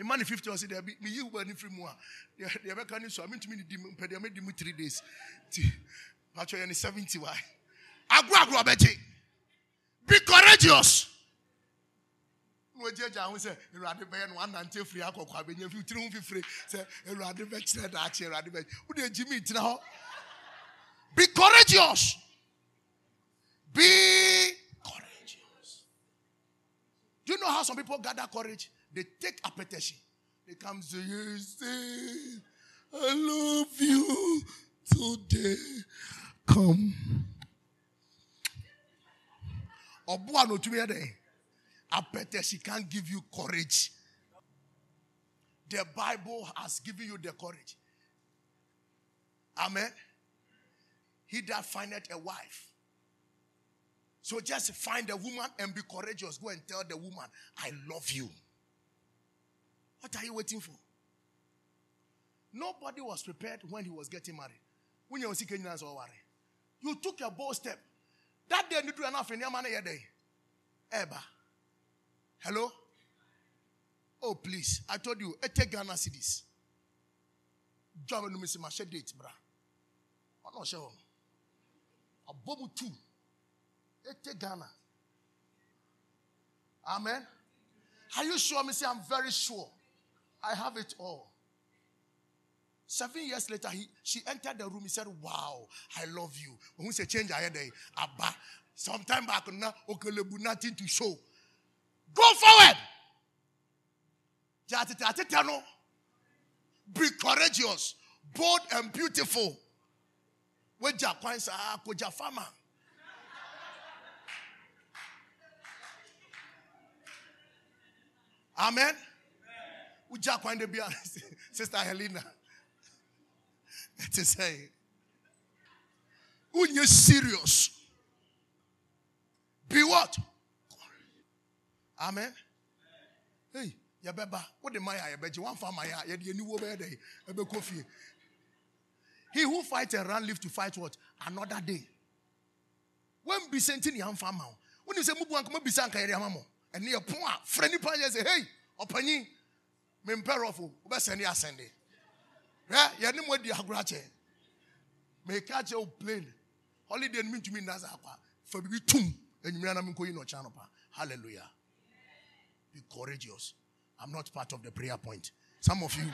mema ne 50 ɔse deɛ meyi wo bani firi mu a deɛ deɛ bɛka ne so a mentumi ne di mu mpɛ deɛ mɛdi mu 3 days. Nti patwɛ yɛ ne 70 wae agorɔ agorɔ bɛgye be courageous. Na wɔgyagya ho sɛ awurade bɛyɛ no wanante afiri akɔkɔ abɛnya fi tiri ho fifire sɛ awurade bɛkyerɛ daakye awurade bɛ wode agyi me tena hɔ be courageous. Be courageous. Do you know how some people gather courage? They take a petition they come say yes say i love you today. Come. Dɛ can't give you courage. The bible has given you the courage. Amen he that findeth a wife. So just find a woman and be courageous. Go and tell the woman i love you. What are you waiting for? Nobody was prepared when he was getting married. When you were seeking you took a bold step. That day you do enough in your money day. Eba. Hello? Oh please. I told you ete ghana cedis no misi ma share date bra. Ọ̀nà ọ̀ṣẹ́ abọ́mu two ete ghana amen are you sure me say i'm very sure i have it all Seven years later, he, she entered the room. He said, Wow, I love you. When we say change, I had a abba. Sometime back, now, nothing to show. Go forward. Be courageous, bold, and beautiful. Where Japan ah, Koja farmer. Amen. Uja kwande bia sister Helena. Say, when you're serious, be what? Amen. Hey, yabeba, what the maya yabeji one farm maya yedi ni wo be dey ebe kofi. He who fight and run live to fight what? Another day. When be senti ni amfa ma. When you say mubu anko be sanka yere amamo. And near pon a friend pa say hey, opanyi me mperofo, wo be send asende. Yeah, ya ni mo di agora che. Me ka che o plane. Holiday ni ntumi ndaza akwa. Fa bibi tum. Enyimira na mko yi no channel pa. Hallelujah. Be courageous. I'm not part of the prayer point. Some of you,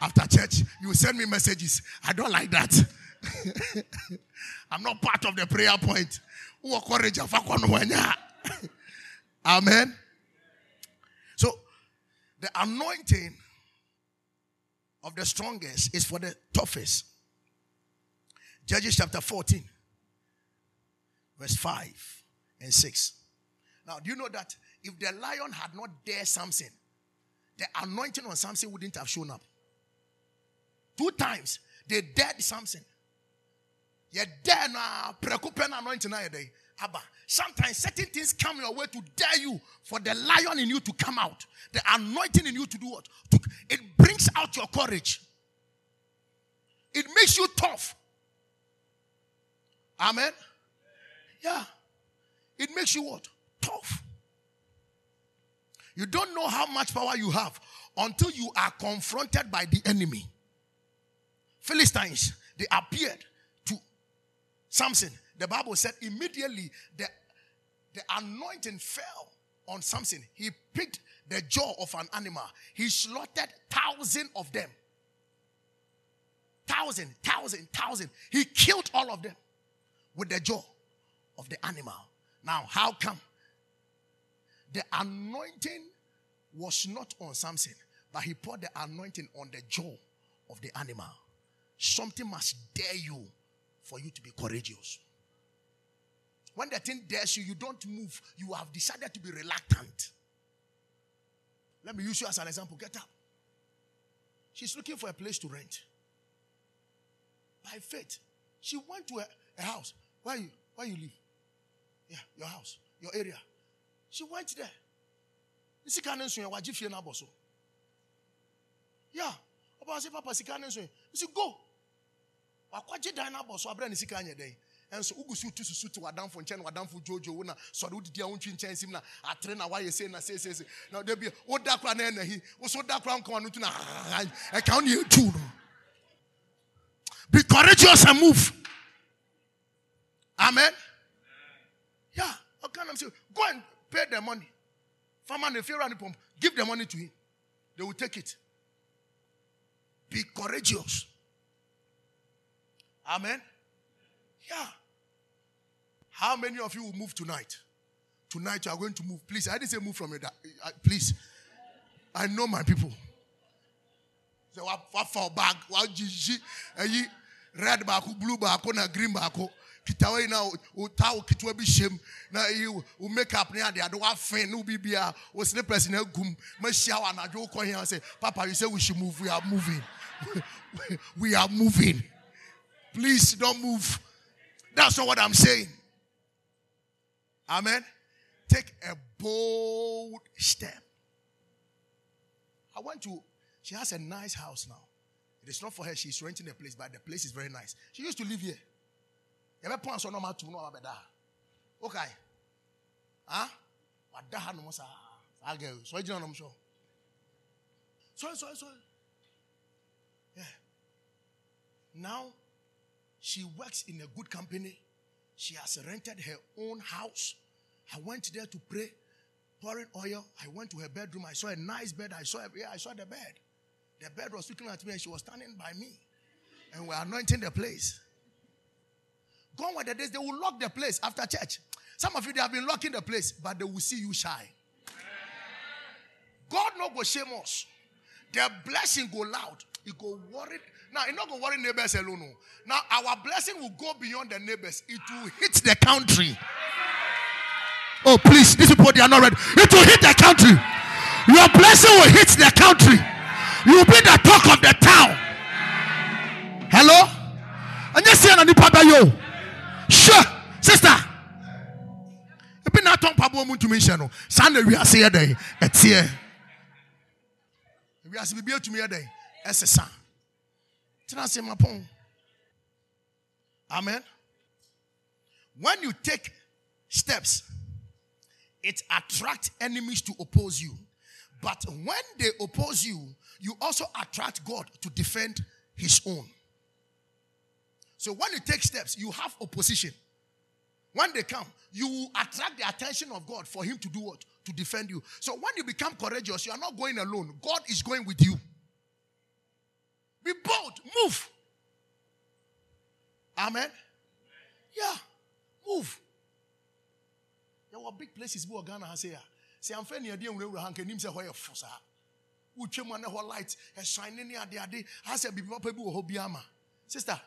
after church, you send me messages. I don't like that. I'm not part of the prayer point. Amen. So, the anointing of the strongest is for the toughest. Judges chapter 14, verse 5 and 6. Now, do you know that if the lion had not dared Samson, the anointing on Samson wouldn't have shown up. Two times they dared Samson. You dare na preoccupant anointing day. Abba. Sometimes certain things come your way to dare you for the lion in you to come out. The anointing in you to do what? To, it brings out your courage. It makes you tough. Amen. Yeah. It makes you what? Tough. You don't know how much power you have until you are confronted by the enemy. Philistines, they appeared to Samson. The Bible said immediately the, the anointing fell on Samson. He picked the jaw of an animal. He slaughtered thousand of them. Thousand, thousand, thousand. He killed all of them with the jaw of the animal. Now, how come? The anointing was not on Samson, but he poured the anointing on the jaw of the animal. Something must dare you for you to be courageous. When the thing dares you, you don't move. You have decided to be reluctant. Let me use you as an example. Get up. She's looking for a place to rent. By faith, she went to a, a house. Where you where you live? Yeah, your house, your area. She went there. sika ne nso yɛ wagye fie no abɔ so ya ɔba sɛ papa go wakɔgye dan no abɔ so abrɛ ne sika anyɛ dɛn? Ɛnso wogu so tu susu te wadamfo nkyɛn na wadamfo dwoodwo wo na sɔre wodidi a wontwi nkyɛn sim na atere na wayɛ sei na seesese na da bia woda kora na ɛnahi wo so woda kora nkama no tu na ɛka wo ne yɛtu no. Be courageous and move. Amen? Yeah what kind of say go and pay the money. Farmer if you run the pump give the money to him. They will take it. Be courageous amen yeah how many of you will move tonight? Tonight you are going to move. Please, I didn't say move from your dad. Please. I know my people. So what for bag? What gigi? Red baako, blue baako, na green baako. Kitawa na o ta o kitwa bi shem na you o makeup ne ade ade wa fen no bibia o slippers na gum ma shia wa na jo ko here say papa you say we should move we are moving we are moving please don't move that's not what i'm saying Amen. Take a bold step. I want to, she has a nice house now. It is not for her, she's renting a place, but the place is very nice. She used to live here. Ever point on no to know about that? Okay. Huh? The hell was I go. So I don't know. So, so, so. Yeah. Now, she works in a good company. She has rented her own house. I went there to pray, pouring oil. I went to her bedroom. I saw a nice bed. I saw, yeah, I saw the bed. The bed was looking at me and she was standing by me. And we're anointing the place. Gone were the days, they will lock the place after church. Some of you, they have been locking the place, but they will see you shy. God no go shame us. The blessing go loud. It go worry. Now, it not go worry neighbors alone. Oh. Now, our blessing will go beyond the neighbors. It will hit the country. Oh, please, these people they are not ready. It will hit the country. Your blessing will hit the country. You will be the talk of the town. Hello? And you see papa yo. Sure, sister. Ebi na atɔn mpaboa mu ntumi nhyɛ no saa na wiase yɛ dɛn ɛteɛ wiase bibi etumi yɛ dɛn ɛsesa tena ase ma pɔn amen when you take steps it attracts enemies to oppose you but when they oppose you you also attract god to defend his own so when you take steps you have opposition when they come, you attract the attention of God for Him to do what? To defend you. So when you become courageous, you are not going alone. God is going with you. Be bold. Move. Amen. Yeah. Move. There were big places where Ghana has here. Say, I'm fairly idea when we're hanking him say, where you fossa. Uche man, whole light, a shining near the ade, has a people who be ama. Sister,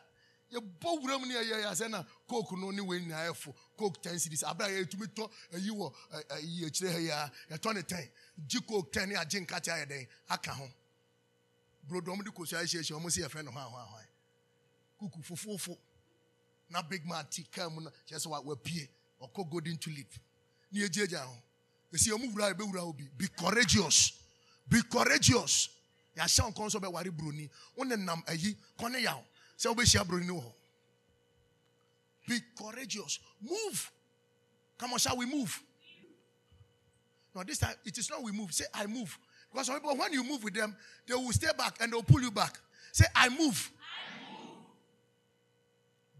yɛbɔ wura mu ne yɛyɛ yɛ na coke no ne wei nyinaa yɛfo coke ten series abira yɛtumi tɔ ayi wɔ ayi akyire ha yi a yɛtɔ ne ten gye coke ten ne agye nkate ayɛ dɛn aka ho brodo ɔmo de kosua ahyiahyia ɔmo si yɛfrɛ no hwan hwan hwan kuku fofofo na big man ti kaa mu na kyerɛ sɛ wapie ɔkɔ golden tulip. Ne yɛgyinagyina ho. Esi ɔmo wura yɛbɛwura hɔ bi be courageous. Be courageous. Yɛahyɛ nkɔn so bɛware buroni wo ne nam ayi kɔne yaw sɛ wobɛhyia buroni wɔ hɔ be courageous. Move. Come on shall we move? No this time it is not we move. Say i move because some people when you move with them they will stay back and they will pull you back say i move,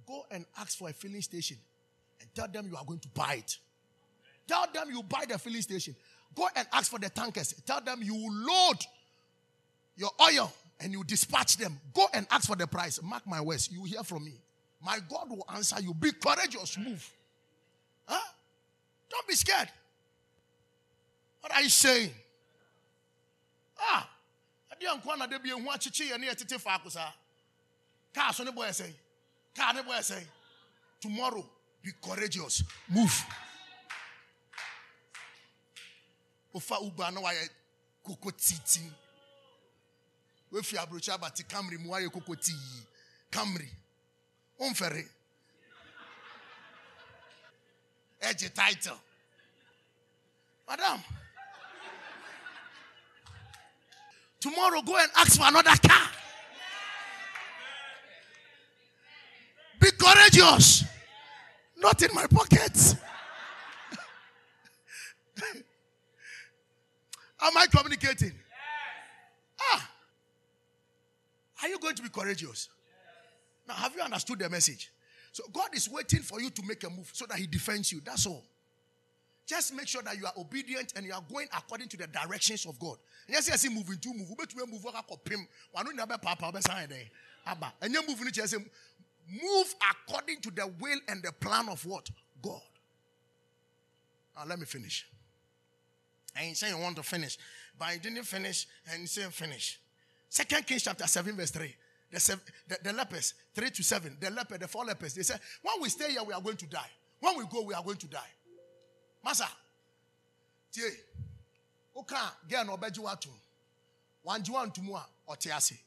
go and ask for a filling station and tell them you are going to buy it tell them you buy the filling station go and ask for the tankers tell them you load your oil and you dispatch them. Go and ask for the price. Mark my words. You hear from me. My God will answer you. Be courageous. Move. Huh? Don't be scared. What are you saying? Ah. Adi ankwana de bi ehu achichi ye ne yetete fa akosa. Car so ne boy say. Car ne boy say. Tomorrow be courageous. Move. Ofa uba na waye koko titi wefi aburokyi abate camry mu ayɛ koko tii camry omfɛre ɛgye title madam tomorrow go and ask for another car Be courageous. Not in my pockets. Am I communicating? Ah. Are you going to be courageous? Now, have you understood the message? So, God is waiting for you to make a move so that He defends you. That's all. Just make sure that you are obedient and you are going according to the directions of God. Yes, yes, moving to move. But we move pim. One never papa Abba. And you move just move according to the will and the plan of what? God. Now let me finish. I ain't saying you want to finish, but I didn't finish and you say finish. Second Kings chapter 7, verse 3. The, seven, the, the lepers, 3 to 7, the leper, the four lepers, they said, When we stay here, we are going to die. When we go, we are going to die. Masa, tie, oka girl no beji watu. Wanji wantu mu a ɔte ase.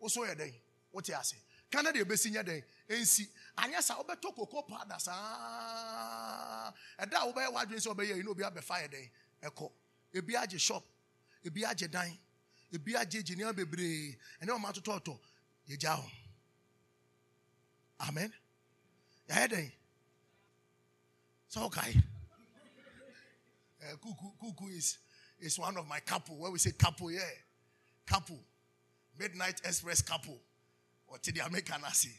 Woso yɛ dɛn? Wote ase. Kana de ebesi nyɛ dɛn? Ensi. Anya sa wobɛtɔ koko powder saa. Ɛda a wobɛyɛ wadwene sɛ wobɛyɛ yi na obi abɛfa yɛ dɛn? Ɛkɔ. Ebi agye shop. Ebi agye dan. Ebi agye gye nneɛma bebree. Ɛnɛ wɔn atotɔɔtɔ. Yɛgya hɔ. Amen. Yɛayɛ dɛn? Sɛ ɔkae. Uh, Kuku, Kuku is, is one of my couple. Where we say couple, yeah. Couple. Midnight Express couple. Or to the American Asi.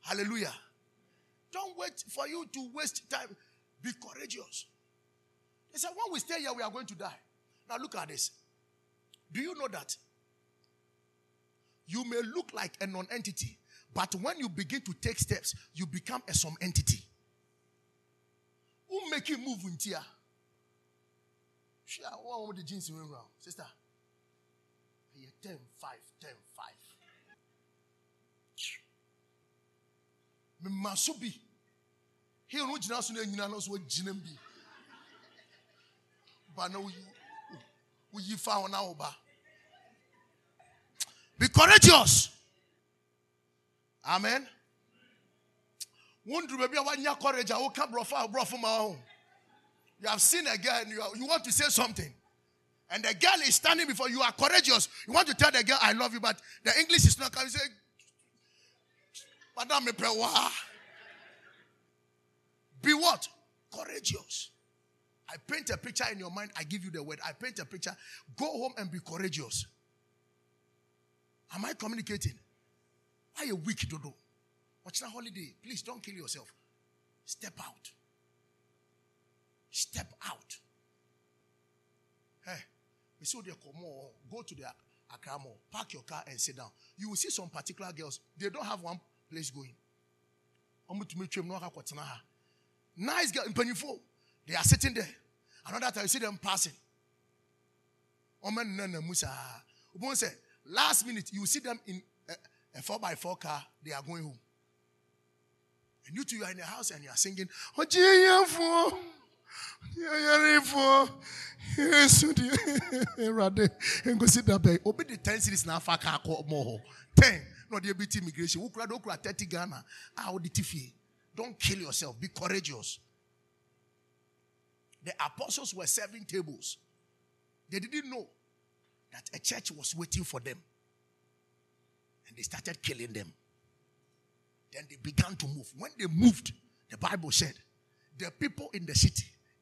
Hallelujah. Don't wait for you to waste time. Be courageous. They said, when we stay here, we are going to die. Now look at this. Do you know that? You may look like a non entity, but when you begin to take steps, you become a some entity. Who make you move in here? Share one with the jeans in round. Sister. Here 10, 5, 10, 5. Mmaso bi. Here no gyina so na nyina no so gyina bi. Na fa ona oba. Be courageous. Amen. Wondru baby a wanya courage a wo ka brofa brofo ma ho. You have seen a girl and you, are, you want to say something. And the girl is standing before you, are courageous. You want to tell the girl, I love you, but the English is not coming. You say, Madame Pewa. Be what? Courageous. I paint a picture in your mind, I give you the word. I paint a picture. Go home and be courageous. Am I communicating? Why a week, Dodo? Watch that holiday. Please don't kill yourself. Step out. Step out. Hey, we saw the Komo, go to the Akramo, park your car and sit down. You will see some particular girls, they don't have one place going. Nice girl, in they are sitting there. Another time you see them passing. Ah. Last minute, you see them in a, a 4x4 car, they are going home. And you two are in the house and you are singing, Oh, yɛyɛrefo yesu deɛ awurade nkosi da bɛn obi de ten series na afa ka akɔ mɔ hɔ ten. Na ɔde ebi ti immigration. Wokura de okura thirty ghana. Ah, a ɔde ti fie don't kill yourself. Be courageous. The apostles were serving tables. They didn't know that a church was waiting for them. And they started killing them. Then they began to move. When they moved the bible said the people in the city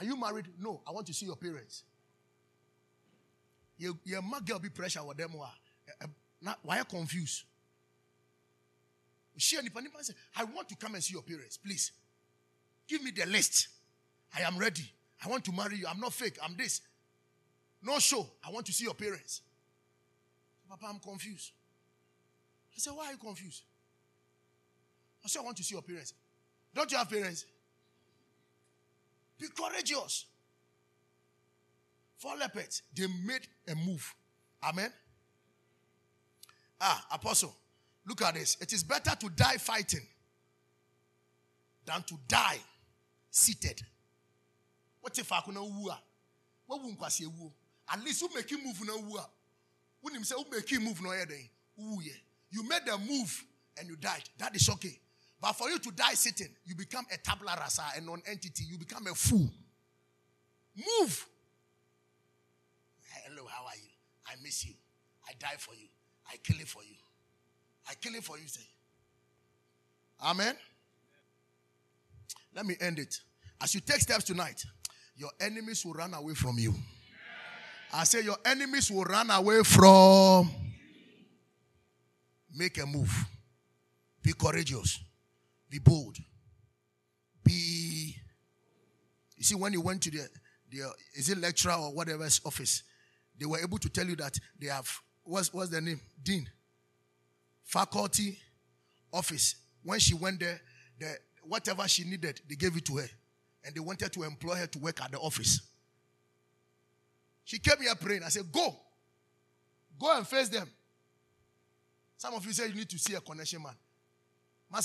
Are you married? No. I want to see your parents. Your, your girl be pressure with them. Eh, eh, why are you confused? She and the say, I want to come and see your parents. Please. Give me the list. I am ready. I want to marry you. I'm not fake. I'm this. No show. I want to see your parents. Papa, I'm confused. I said, Why are you confused? I said, I want to see your parents. Don't you have parents? Be courageous. Four leopards, they made a move. Amen. Ah, apostle, look at this. It is better to die fighting than to die seated. What if I could who What you? At least who make you move no who When him make you move no. You made the move and you died. That is okay. But for you to die sitting, you become a tabula rasa, a non-entity. You become a fool. Move. Hello, how are you? I miss you. I die for you. I kill it for you. I kill it for you, say. Amen. Let me end it. As you take steps tonight, your enemies will run away from you. I say your enemies will run away from. Make a move. Be courageous. Be bold. Be. You see, when you went to the, the is it lecturer or whatever's office, they were able to tell you that they have what's what's the name? Dean. Faculty office. When she went there, the whatever she needed, they gave it to her. And they wanted to employ her to work at the office. She came here praying. I said, Go. Go and face them. Some of you say you need to see a connection man.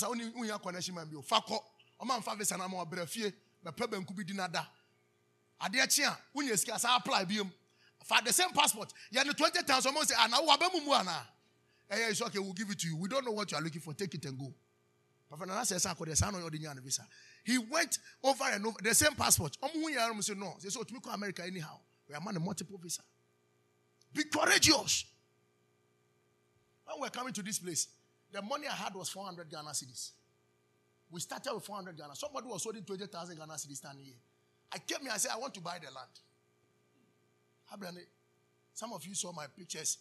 Only when you connection man, fako. O fa visa na mo brefie, me pe banku bi dinada. Ade achi a, when you sika sa apply bi um. For the same passport, you have 20,000 someone say, "Ana wa be mu ana." Eh, it's okay, we'll give it to you. We don't know what you are looking for. Take it and go. He went over and over the same passport. Say no. Say so to me America anyhow. We are man a multiple visa. Be courageous. When we're coming to this place, the money I had was 400 Ghana cedis. We started with 400 Ghana. Somebody was holding 20,000 Ghana cedis standing here. I came here and said, I want to buy the land. Some of you saw my pictures.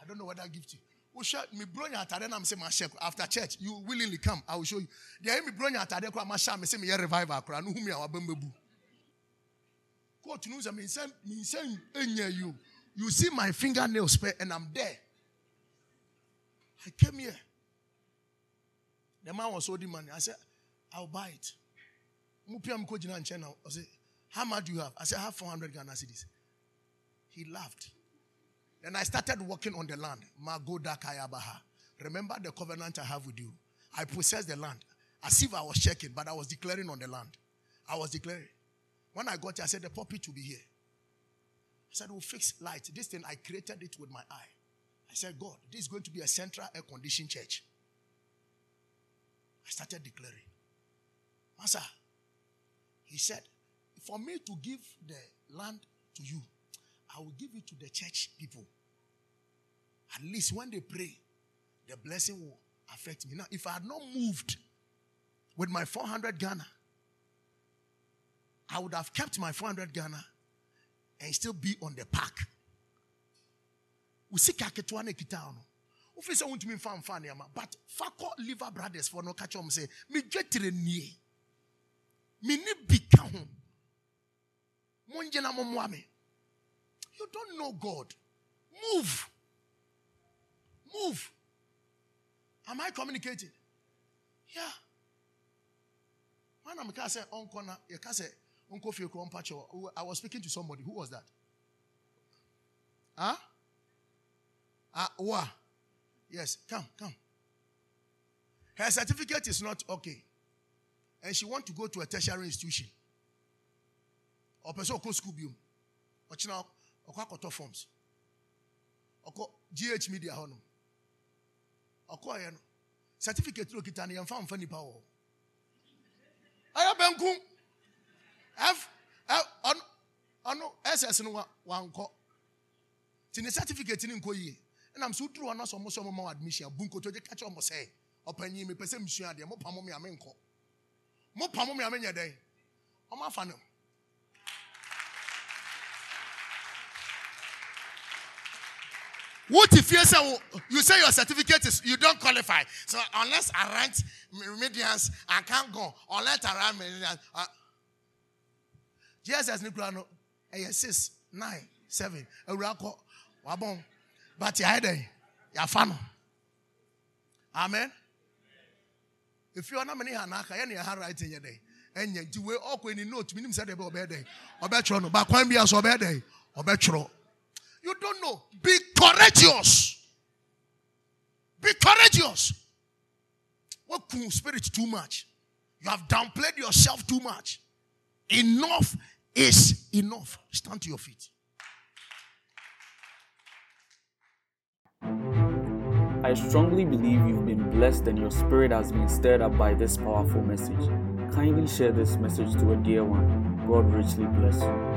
I don't know what I give to you me bro nya atade na say my after church you willingly come i will show you there me bro nya atade kra ma sha me say me revival kra no hu me awabam bebu court no say me say me say enya you you see my fingernails and i'm there i came here the man was holding money i said i'll buy it i said how much do you have i said i have 400 ghana cedis he laughed then I started working on the land. Magoda Kayabaha. Remember the covenant I have with you. I possessed the land as if I was checking, but I was declaring on the land. I was declaring. When I got here, I said, The puppet will be here. I said, We'll fix light. This thing, I created it with my eye. I said, God, this is going to be a central air conditioned church. I started declaring. Master, he said, For me to give the land to you, I will give it to the church people. At least when they pray, the blessing will affect me. Now, if I had not moved with my 400 Ghana, I would have kept my 400 Ghana and still be on the park. We see kaketua ne kita no. Ofi say want me fan fan yama, but fako liver brothers for no catch on say me dwetire nie. Me ni bi ka ho. Na mo me. You don't know God. Move. Move. Am I communicating? Yeah. When I'm say uncle na I was speaking to somebody. Who was that? Huh? Ah, uh, what? Yes, come, come. Her certificate is not okay. And she want to go to a tertiary institution. Or person school biom. Or ɔkɔ akɔtɔ forms ɔkɔ gh media ɔkɔɔyɛ no certificate okita no yɛmfa mfa nipa wɔ ɛyɛ bɛnku f ɔno ɔno ss no wankɔ nti ne certificate no nkɔ sɛ woduru hɔ no sɛ ɔmo sɛ ɔmo ma admission abu nkotodwe ka kyerɛ ɔmo sɛ ɔpanyin mepɛ sɛ mesua adeɛ mopamo me a menkɔ mopamo me a menyɛ dɛn ɔmo afa no What if you say you say your certificate is you don't qualify? So unless I rank medians, I can't go. Unless I rank medians. Uh, Jesus Nicolano, a eh, six, nine, seven, eh, a rako, wabon. But you had a ya fan. Amen. If you are not many hanaka, any handwriting your day. And yet, you will awkward in note, minimum said about bed day. Or better, but when be as or day. Or better. You don't know. Be courageous. Be courageous. What cool spirit too much? You have downplayed yourself too much. Enough is enough. Stand to your feet. I strongly believe you've been blessed and your spirit has been stirred up by this powerful message. Kindly share this message to a dear one. God richly bless you.